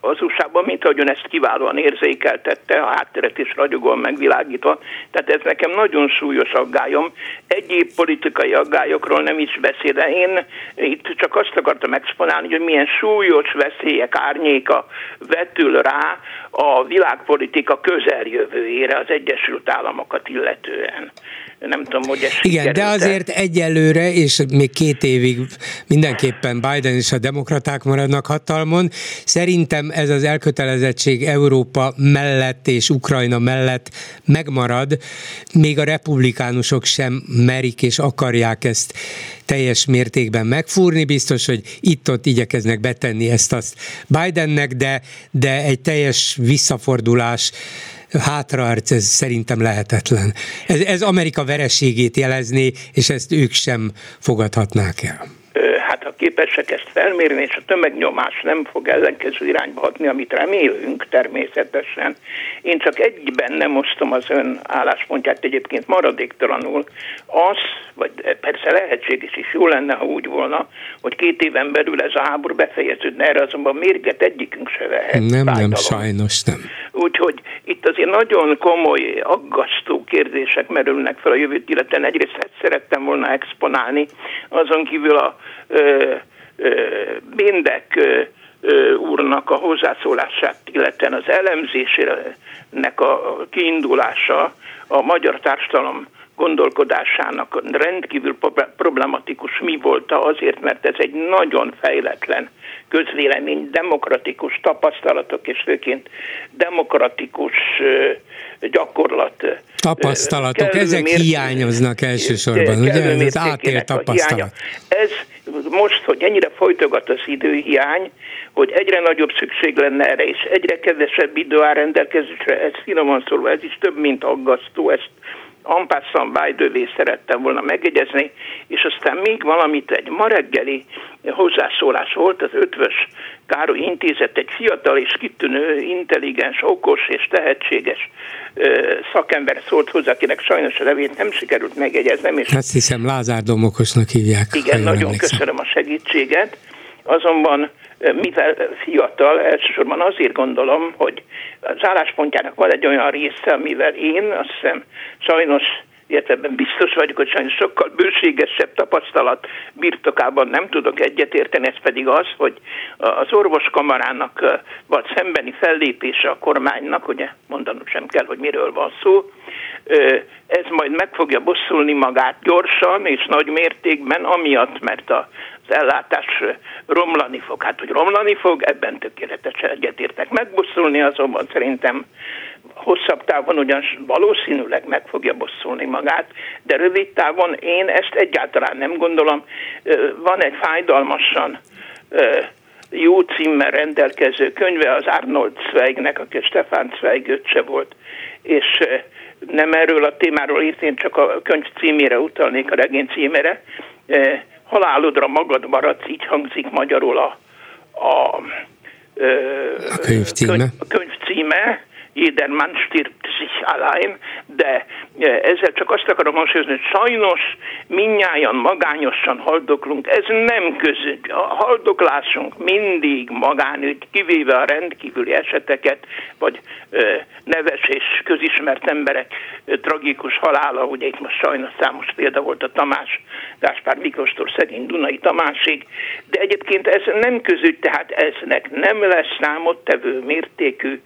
az USA-ban, mint ahogyan ezt kiválóan érzékeltette, a hátteret is ragyogóan megvilágítva. Tehát ez nekem nagyon súlyos aggályom. Egyéb politikai aggályokról nem is beszél, de én itt csak azt akartam exponálni, hogy milyen súlyos veszélyek árnyéka vetül rá a világpolitika közeljövőjére az Egyesült Államokat illetően nem tudom, hogy ez Igen, de azért egyelőre, és még két évig mindenképpen Biden és a demokraták maradnak hatalmon. Szerintem ez az elkötelezettség Európa mellett és Ukrajna mellett megmarad, még a republikánusok sem merik és akarják ezt teljes mértékben megfúrni. Biztos, hogy itt-ott igyekeznek betenni ezt azt Bidennek, de, de egy teljes visszafordulás hátraarc, ez szerintem lehetetlen. Ez, ez Amerika vereségét jelezni, és ezt ők sem fogadhatnák el hát ha képesek ezt felmérni, és a tömegnyomás nem fog ellenkező irányba hatni, amit remélünk természetesen. Én csak egyben nem osztom az ön álláspontját egyébként maradéktalanul. Az, vagy persze lehetséges is jó lenne, ha úgy volna, hogy két éven belül ez a háború befejeződne, erre azonban mérget egyikünk se vehet. Nem, fájdalom. nem, sajnos nem. Úgyhogy itt azért nagyon komoly, aggasztó kérdések merülnek fel a jövőt illetően. Egyrészt ezt szerettem volna exponálni, azon kívül a Bindek úrnak a hozzászólását, illetve az elemzésének a kiindulása a magyar társadalom gondolkodásának rendkívül problematikus. Mi volt azért, mert ez egy nagyon fejletlen közvélemény, demokratikus tapasztalatok, és főként demokratikus gyakorlat. Tapasztalatok, ezek mérték, hiányoznak elsősorban, ugye? Ez átélt tapasztalat. Ez most, hogy ennyire folytogat az időhiány, hogy egyre nagyobb szükség lenne erre, és egyre kevesebb idő áll rendelkezésre, ez finoman szólva, ez is több, mint aggasztó, ezt Ampászan Bájdővé szerettem volna megjegyezni, és aztán még valamit, egy ma reggeli hozzászólás volt, az Ötvös Károly Intézet egy fiatal és kitűnő, intelligens, okos és tehetséges szakember szólt hozzá, akinek sajnos a nevét nem sikerült megjegyeznem. És Azt hiszem Lázár Domokosnak hívják. Igen, nagyon emlékszem. köszönöm a segítséget. Azonban mivel fiatal, elsősorban azért gondolom, hogy az álláspontjának van egy olyan része, mivel én azt hiszem sajnos ebben biztos vagyok, hogy sajnos sokkal bőségesebb tapasztalat birtokában nem tudok egyetérteni, ez pedig az, hogy az orvoskamarának vagy szembeni fellépése a kormánynak, ugye mondanom sem kell, hogy miről van szó, ez majd meg fogja bosszulni magát gyorsan és nagy mértékben, amiatt, mert a ellátás romlani fog. Hát, hogy romlani fog, ebben tökéletesen egyetértek. Megbosszulni azonban szerintem hosszabb távon ugyan valószínűleg meg fogja bosszulni magát, de rövid távon én ezt egyáltalán nem gondolom. Van egy fájdalmasan jó címmel rendelkező könyve az Arnold Zweignek, aki Stefan Zweig öccse volt, és nem erről a témáról írt, én csak a könyv címére utalnék, a regény címére. Halálodra magad maradsz, így hangzik magyarul a, a, a könyv címe. a könyv címe jeder Mann stirbt sich allein, de e, ezzel csak azt akarom hangsúlyozni, hogy sajnos minnyáján magányosan haldoklunk. Ez nem közük. A haldoklásunk mindig magánügy, kivéve a rendkívüli eseteket, vagy e, neves és közismert emberek e, tragikus halála, ugye itt most sajnos számos példa volt a Tamás, Gáspár Miklóstól szegény Dunai Tamásig, de egyébként ez nem közügy, tehát eznek nem lesz számottevő mértékű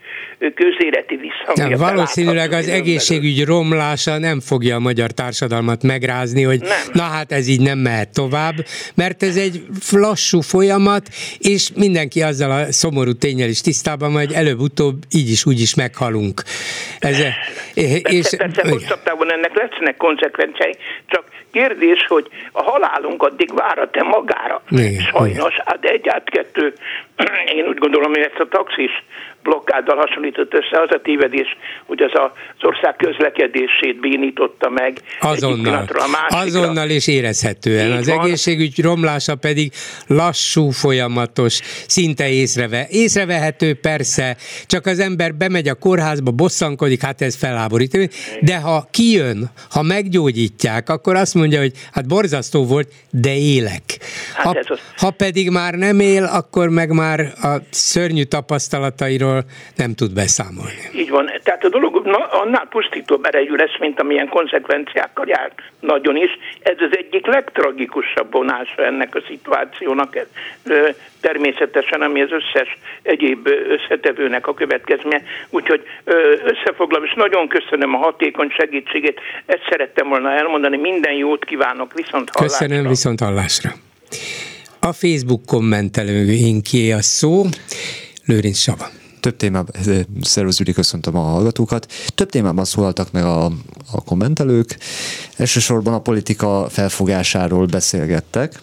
közére életi visszhangja. Nem, valószínűleg az egészségügy romlása nem fogja a magyar társadalmat megrázni, hogy nem. na hát ez így nem mehet tovább, mert ez egy lassú folyamat, és mindenki azzal a szomorú tényel is tisztában hogy előbb-utóbb így is úgy is meghalunk. Ez, persze, és, persze, hosszabb távon ennek lesznek konsekvenciái, csak kérdés, hogy a halálunk addig várat-e magára? Igen, Sajnos, igen. hát egy át kettő, én úgy gondolom, hogy ezt a taxis blokkáddal hasonlított össze az a tévedés, hogy az a, az ország közlekedését bénította meg. Azonnal. A Azonnal és érezhetően. Így az van. egészségügy romlása pedig lassú, folyamatos, szinte észreve. Észrevehető persze, csak az ember bemegy a kórházba, bosszankodik, hát ez felháborító. De ha kijön, ha meggyógyítják, akkor azt mondja, hogy hát borzasztó volt, de élek. Hát ha, az... ha pedig már nem él, akkor meg már a szörnyű tapasztalatairól amiről nem tud beszámolni. Így van. Tehát a dolog na, annál pusztítóbb erejű lesz, mint amilyen konzekvenciákkal jár. Nagyon is. Ez az egyik legtragikusabb vonása ennek a szituációnak. Természetesen, ami az összes egyéb összetevőnek a következménye. Úgyhogy összefoglalom, és nagyon köszönöm a hatékony segítségét. Ezt szerettem volna elmondani. Minden jót kívánok, viszont hallásra. Köszönöm, viszont hallásra. A Facebook kommentelőinké a szó. Lőrinc Sava több témában, eh, szervusz Üli, köszöntöm a hallgatókat, több témában szólaltak meg a, a kommentelők, elsősorban a politika felfogásáról beszélgettek,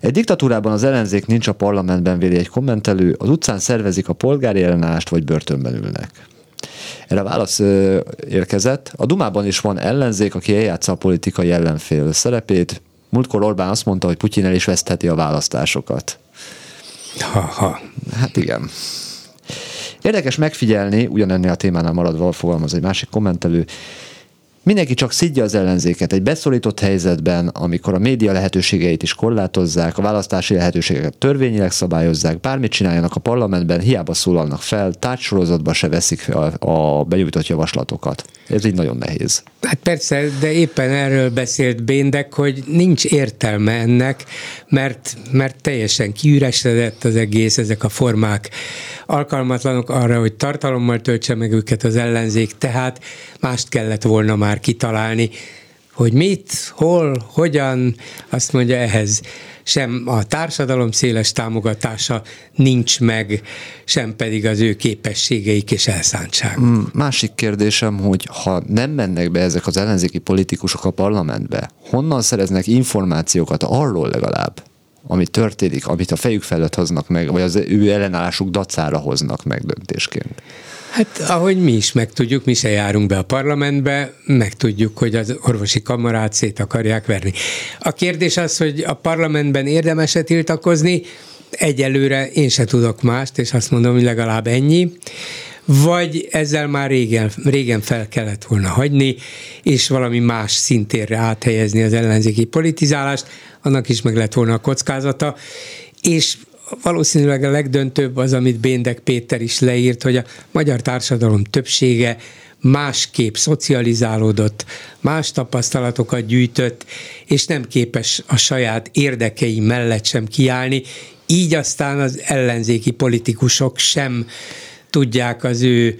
egy diktatúrában az ellenzék nincs a parlamentben, véli egy kommentelő, az utcán szervezik a polgári ellenállást, vagy börtönben ülnek. Erre válasz ö, érkezett. A Dumában is van ellenzék, aki eljátsza a politikai ellenfél szerepét. Múltkor Orbán azt mondta, hogy Putyin el is vesztheti a választásokat. Ha-ha. Hát igen. Érdekes megfigyelni, ugyanennél a témánál maradva fogalmaz egy másik kommentelő, Mindenki csak szidja az ellenzéket egy beszorított helyzetben, amikor a média lehetőségeit is korlátozzák, a választási lehetőségeket törvényileg szabályozzák, bármit csináljanak a parlamentben, hiába szólalnak fel, tárgysorozatba se veszik a, a benyújtott javaslatokat. Ez így nagyon nehéz. Hát persze, de éppen erről beszélt Béndek, hogy nincs értelme ennek, mert, mert teljesen kiüresedett az egész, ezek a formák alkalmatlanok arra, hogy tartalommal töltse meg őket az ellenzék, tehát mást kellett volna már kitalálni, hogy mit, hol, hogyan, azt mondja ehhez sem a társadalom széles támogatása nincs meg, sem pedig az ő képességeik és elszántság. Mm, másik kérdésem, hogy ha nem mennek be ezek az ellenzéki politikusok a parlamentbe, honnan szereznek információkat arról legalább, ami történik, amit a fejük felett hoznak meg, vagy az ő ellenállásuk dacára hoznak meg döntésként. Hát ahogy mi is megtudjuk, mi se járunk be a parlamentbe, megtudjuk, hogy az orvosi kamarát szét akarják verni. A kérdés az, hogy a parlamentben érdemes-e tiltakozni, egyelőre én se tudok mást, és azt mondom, hogy legalább ennyi. Vagy ezzel már régen, régen fel kellett volna hagyni, és valami más szintérre áthelyezni az ellenzéki politizálást, annak is meg lett volna a kockázata, és valószínűleg a legdöntőbb az, amit Béndek Péter is leírt, hogy a magyar társadalom többsége másképp szocializálódott, más tapasztalatokat gyűjtött, és nem képes a saját érdekei mellett sem kiállni, így aztán az ellenzéki politikusok sem tudják az ő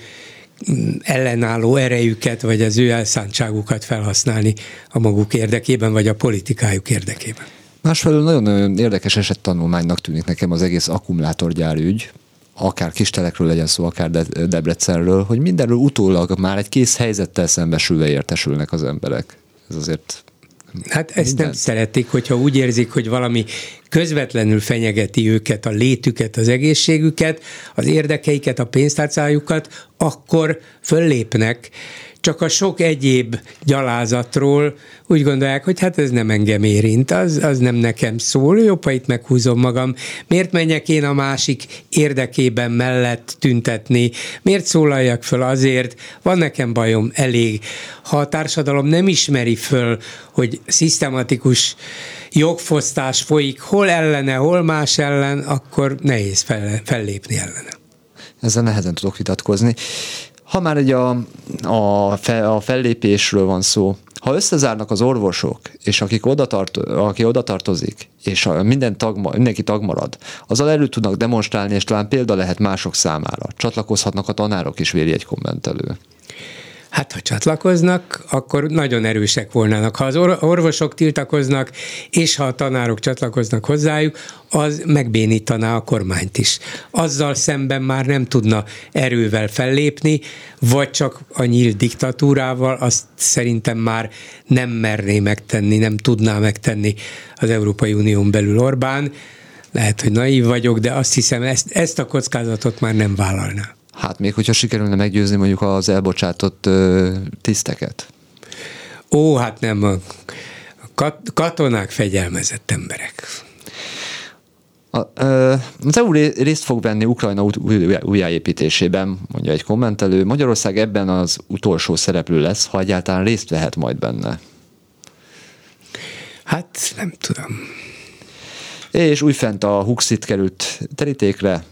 mm, ellenálló erejüket, vagy az ő elszántságukat felhasználni a maguk érdekében, vagy a politikájuk érdekében. Másfelől nagyon érdekes eset tanulmánynak tűnik nekem az egész akkumulátorgyár ügy, akár kistelekről legyen szó, akár De- Debrecenről, hogy mindenről utólag már egy kész helyzettel szembesülve értesülnek az emberek. Ez azért Hát ezt Minden. nem szeretik, hogyha úgy érzik, hogy valami közvetlenül fenyegeti őket, a létüket, az egészségüket, az érdekeiket, a pénztárcájukat, akkor föllépnek, csak a sok egyéb gyalázatról úgy gondolják, hogy hát ez nem engem érint, az, az nem nekem szól, jobb, ha itt meghúzom magam. Miért menjek én a másik érdekében mellett tüntetni? Miért szólaljak föl azért? Van nekem bajom elég. Ha a társadalom nem ismeri föl, hogy szisztematikus jogfosztás folyik, hol ellene, hol más ellen, akkor nehéz fel, fellépni ellene. Ezzel nehezen tudok vitatkozni. Ha már egy a, a, fe, a fellépésről van szó, ha összezárnak az orvosok, és akik oda tart, aki oda tartozik, és minden tag, mindenki tag marad, azzal elő tudnak demonstrálni, és talán példa lehet mások számára. Csatlakozhatnak a tanárok is, véri egy kommentelő. Hát ha csatlakoznak, akkor nagyon erősek volnának. Ha az orvosok tiltakoznak, és ha a tanárok csatlakoznak hozzájuk, az megbénítaná a kormányt is. Azzal szemben már nem tudna erővel fellépni, vagy csak a nyílt diktatúrával, azt szerintem már nem merné megtenni, nem tudná megtenni az Európai Unión belül Orbán. Lehet, hogy naív vagyok, de azt hiszem, ezt, ezt a kockázatot már nem vállalná. Hát még hogyha sikerülne meggyőzni mondjuk az elbocsátott ö, tiszteket? Ó, hát nem, a kat- katonák fegyelmezett emberek. A, az EU részt fog venni Ukrajna újjáépítésében, mondja egy kommentelő. Magyarország ebben az utolsó szereplő lesz, ha egyáltalán részt vehet majd benne. Hát nem tudom. És újfent a Huxit került terítékre,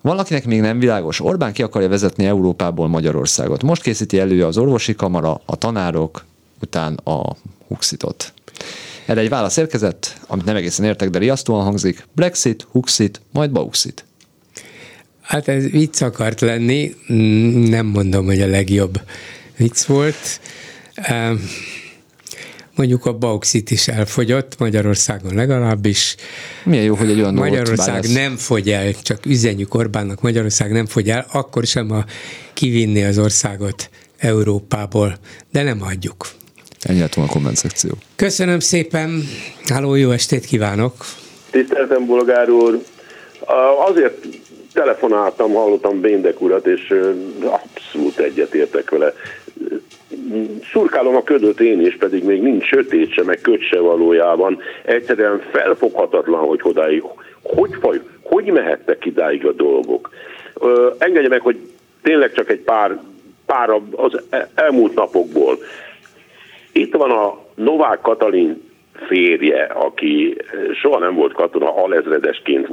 Valakinek még nem világos, Orbán ki akarja vezetni Európából Magyarországot. Most készíti elő az orvosi kamara, a tanárok, után a Huxitot. Erre egy válasz érkezett, amit nem egészen értek, de riasztóan hangzik. Brexit, Huxit, majd Bauxit. Hát ez vicc akart lenni, nem mondom, hogy a legjobb vicc volt mondjuk a bauxit is elfogyott, Magyarországon legalábbis. Milyen jó, hogy egy olyan Magyarország nem fogy el, csak üzenjük Orbánnak, Magyarország nem fogy el, akkor sem a kivinni az országot Európából, de nem hagyjuk. Ennyi lett a komment szekció. Köszönöm szépen, háló, jó estét kívánok! Tiszteltem, Bolgár úr! Azért telefonáltam, hallottam Béndek urat, és abszolút egyetértek vele szurkálom a ködöt én is, pedig még nincs sötét se, meg köt se valójában. Egyszerűen felfoghatatlan, hogy hodáig, hogy, hogy, hogy mehettek idáig a dolgok. Engedje meg, hogy tényleg csak egy pár, pár az elmúlt napokból. Itt van a Novák Katalin férje, aki soha nem volt katona, alezredesként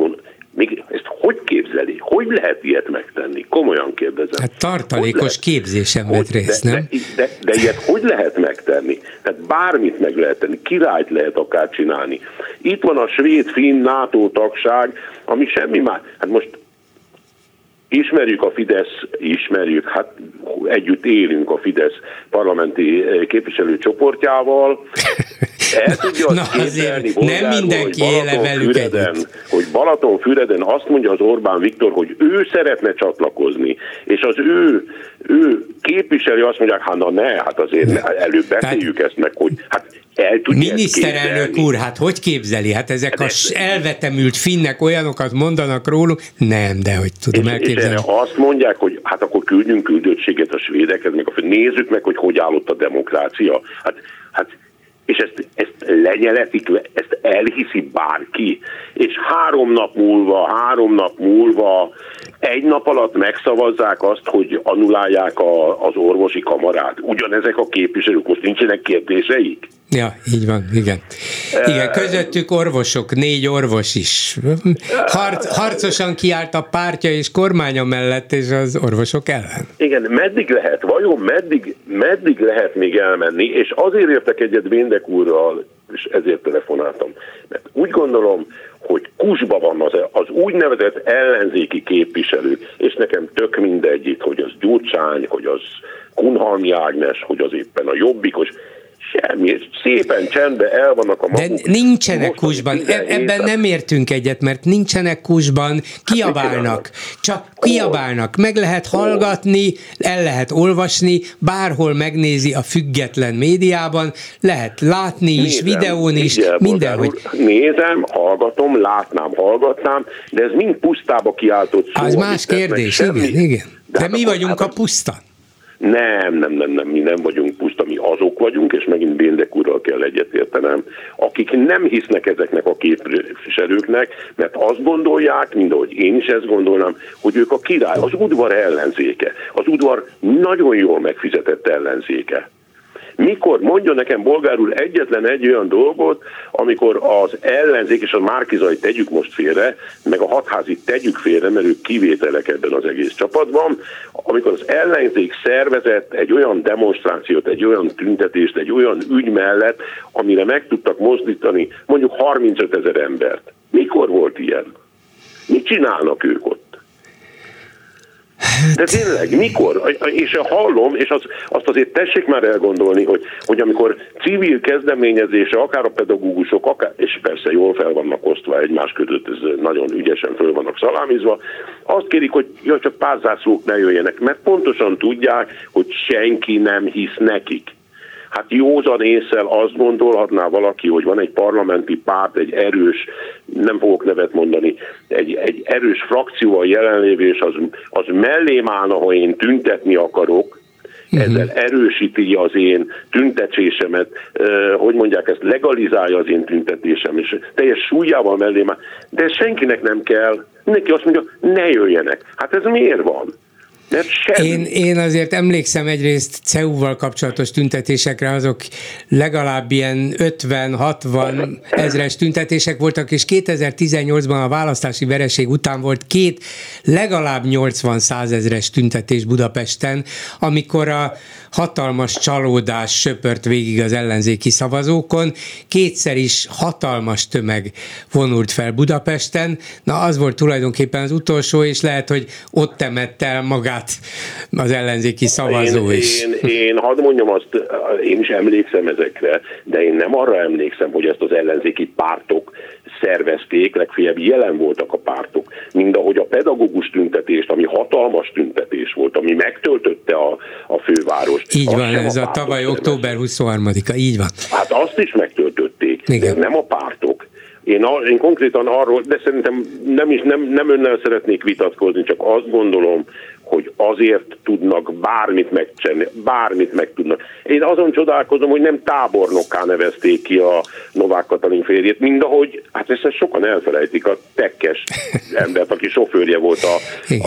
még ezt hogy képzeli? Hogy lehet ilyet megtenni? Komolyan kérdezem. Hát tartalékos lehet, képzésem vett részt, nem? De, de, de ilyet hogy lehet megtenni? Tehát bármit meg lehet tenni, királyt lehet akár csinálni. Itt van a svéd-finn NATO tagság, ami semmi már. Hát most Ismerjük a Fidesz, ismerjük, hát együtt élünk a Fidesz parlamenti képviselőcsoportjával. El tudja Na, azért nem bolgár úr, mindenki hogy Balatonfüreden- hogy Balatonfüreden azt mondja az Orbán Viktor, hogy ő szeretne csatlakozni, és az ő, ő képviselő azt mondják, hát na ne, hát azért ne, előbb beszéljük ezt meg, hogy hát el tudja Miniszterelnök úr, hát hogy képzeli? Hát ezek a s- elvetemült finnek olyanokat mondanak rólunk? Nem, de hogy tudom És, és elképzelni. erre azt mondják, hogy hát akkor küldjünk küldöttséget a svédekhez, meg a, nézzük meg, hogy hogy állott a demokrácia. Hát, hát és ezt, ezt lenyeletik, ezt elhiszi bárki, és három nap múlva, három nap múlva, egy nap alatt megszavazzák azt, hogy annulálják a, az orvosi kamarát. Ugyanezek a képviselők, most nincsenek kérdéseik? Ja, így van, igen. Igen, közöttük orvosok, négy orvos is. Harc, harcosan kiállt a pártja és kormánya mellett, és az orvosok ellen. Igen, meddig lehet, vajon meddig, meddig lehet még elmenni, és azért értek egyet Béndek úrral, és ezért telefonáltam, mert úgy gondolom, hogy kusba van az, az úgynevezett ellenzéki képviselők, és nekem tök mindegy itt, hogy az Gyurcsány, hogy az Kunhalmi Ágnes, hogy az éppen a Jobbikos, semmi, szépen csendben el vannak a De maguk. nincsenek mostani kusban, E- 17 ebben nem értünk egyet, mert nincsenek kusban, kiabálnak, csak kiabálnak, meg lehet hallgatni, el lehet olvasni, bárhol megnézi a független médiában, lehet látni is, Nézem, videón is, mindenhogy. Nézem, hallgatom, látnám, hallgatnám, de ez mind pusztába kiáltott szó. Az más kérdés, igen, igen. De hát mi vagyunk hát a puszta. Nem, nem, nem, nem, mi nem vagyunk vagyunk, és megint Béndek úrral kell egyetértenem, akik nem hisznek ezeknek a képviselőknek, mert azt gondolják, mind ahogy én is ezt gondolnám, hogy ők a király, az udvar ellenzéke, az udvar nagyon jól megfizetett ellenzéke. Mikor mondja nekem bolgár úr egyetlen egy olyan dolgot, amikor az ellenzék és a márkizai tegyük most félre, meg a hatházit tegyük félre, mert ők kivételek ebben az egész csapatban, amikor az ellenzék szervezett egy olyan demonstrációt, egy olyan tüntetést, egy olyan ügy mellett, amire meg tudtak mozdítani mondjuk 35 ezer embert. Mikor volt ilyen? Mit csinálnak ők ott? De tényleg, mikor? És hallom, és az, azt azért tessék már elgondolni, hogy, hogy amikor civil kezdeményezése, akár a pedagógusok, akár, és persze jól fel vannak osztva egymás között, ez nagyon ügyesen föl vannak szalámizva, azt kérik, hogy ja, csak pár zászlók ne jöjjenek, mert pontosan tudják, hogy senki nem hisz nekik. Hát józan észsel azt gondolhatná valaki, hogy van egy parlamenti párt, egy erős, nem fogok nevet mondani, egy, egy erős frakció a jelenlévő, és az, az mellém állna, ha én tüntetni akarok, ezzel erősíti az én tüntetésemet, hogy mondják ezt, legalizálja az én tüntetésem, és teljes súlyával mellém áll. De senkinek nem kell. Mindenki azt mondja, ne jöjjenek. Hát ez miért van? Én, én azért emlékszem egyrészt CEU-val kapcsolatos tüntetésekre, azok legalább ilyen 50-60 ezres tüntetések voltak, és 2018-ban a választási vereség után volt két legalább 80 százezres tüntetés Budapesten, amikor a hatalmas csalódás söpört végig az ellenzéki szavazókon, kétszer is hatalmas tömeg vonult fel Budapesten, na az volt tulajdonképpen az utolsó, és lehet, hogy ott temett el magát az ellenzéki szavazó én, is. Én, én hadd mondjam azt, én is emlékszem ezekre, de én nem arra emlékszem, hogy ezt az ellenzéki pártok szervezték, legfeljebb jelen voltak a pártok. Mind ahogy a pedagógus tüntetést, ami hatalmas tüntetés volt, ami megtöltötte a, a fővárost. Így van, ez a pártok tavaly október 23-a, így van. Hát azt is megtöltötték, Igen. nem a pártok. Én, a, én konkrétan arról, de szerintem nem is nem, nem önnel szeretnék vitatkozni, csak azt gondolom, hogy azért tudnak bármit megcsinálni, bármit meg tudnak. Én azon csodálkozom, hogy nem tábornokká nevezték ki a Novák Katalin férjét, mind ahogy, hát ezt sokan elfelejtik, a tekkes embert, aki sofőrje volt a,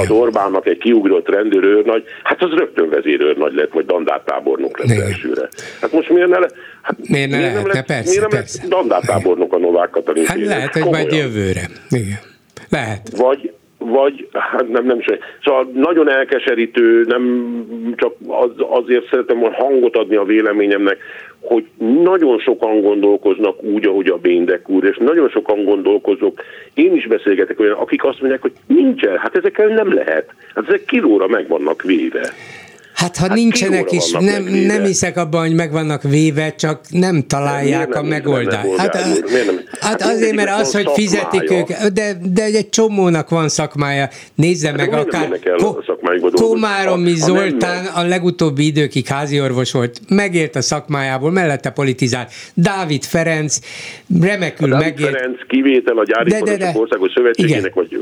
az Orbánnak, egy kiugrott rendőrőrnagy, hát az rögtön vezérőrnagy lett, vagy dandártábornok lett Igen. elsőre. Hát most miért ne le, hát Miért ne nem lehetne? lett, Persze, miért nem persze. lett dandártábornok a Novák Katalin Hát lehet, hogy majd jövőre. Igen. Lehet. Vagy, vagy hát nem, nem sem. Szóval nagyon elkeserítő, nem csak az, azért szeretem hogy hangot adni a véleményemnek, hogy nagyon sokan gondolkoznak úgy, ahogy a Béndek úr, és nagyon sokan gondolkozok, én is beszélgetek olyan, akik azt mondják, hogy nincsen, hát ezekkel nem lehet. Hát ezek kilóra meg vannak véve. Hát ha hát nincsenek is, nem, nem hiszek abban, hogy meg vannak véve, csak nem találják nem, a megoldást. Hát, hát, hát azért, mert az, hogy fizetik őket, de, de egy csomónak van szakmája. Nézze hát meg akár Komáromi Zoltán a legutóbbi időkig háziorvos volt, megért a szakmájából, mellette politizál. Dávid Ferenc remekül a megért. Ferenc kivétel a gyári de, de, de. országos szövetségének, vagy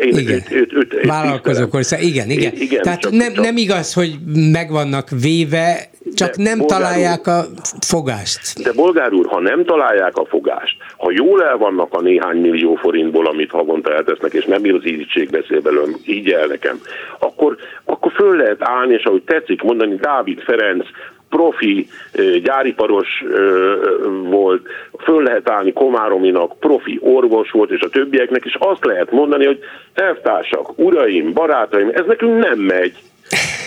én, igen. Őt, őt, őt, Vállalkozók ország, igen, igen. igen Tehát csak, nem, csak. nem igaz, hogy meg vannak véve, csak de nem találják úr, a fogást. De bolgár úr, ha nem találják a fogást, ha jól el vannak a néhány millió forintból, amit havonta eltesznek, és nem az ízítség beszél belőlem, így el nekem, akkor, akkor föl lehet állni, és ahogy tetszik mondani, Dávid Ferenc profi gyáriparos volt, föl lehet állni Komárominak, profi orvos volt, és a többieknek, és azt lehet mondani, hogy elvtársak, uraim, barátaim, ez nekünk nem megy,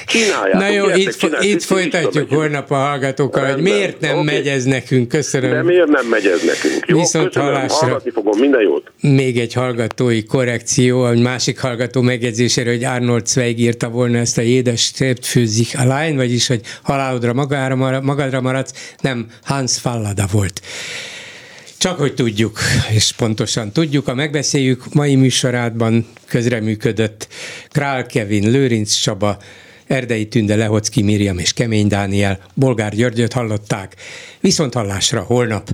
Csinálják. Na jó, itt, csinálják, itt folytatjuk holnap a hallgatókkal, hogy miért nem okay. megy ez nekünk. Köszönöm. De miért nem megy ez nekünk? Jó, Viszont köszönöm, hallásra. hallgatni fogom, minden jót. Még egy hallgatói korrekció, egy másik hallgató megjegyzésére, hogy Arnold Zweig írta volna ezt a édes főzik a lány, vagyis, hogy halálodra magára, magadra maradsz, nem Hans Fallada volt. Csak hogy tudjuk, és pontosan tudjuk, a megbeszéljük mai műsorádban közreműködött Král Kevin, Lőrinc Csaba, Erdei Tünde, Lehocki Miriam és Kemény Dániel, Bolgár Györgyöt hallották. Viszont hallásra holnap.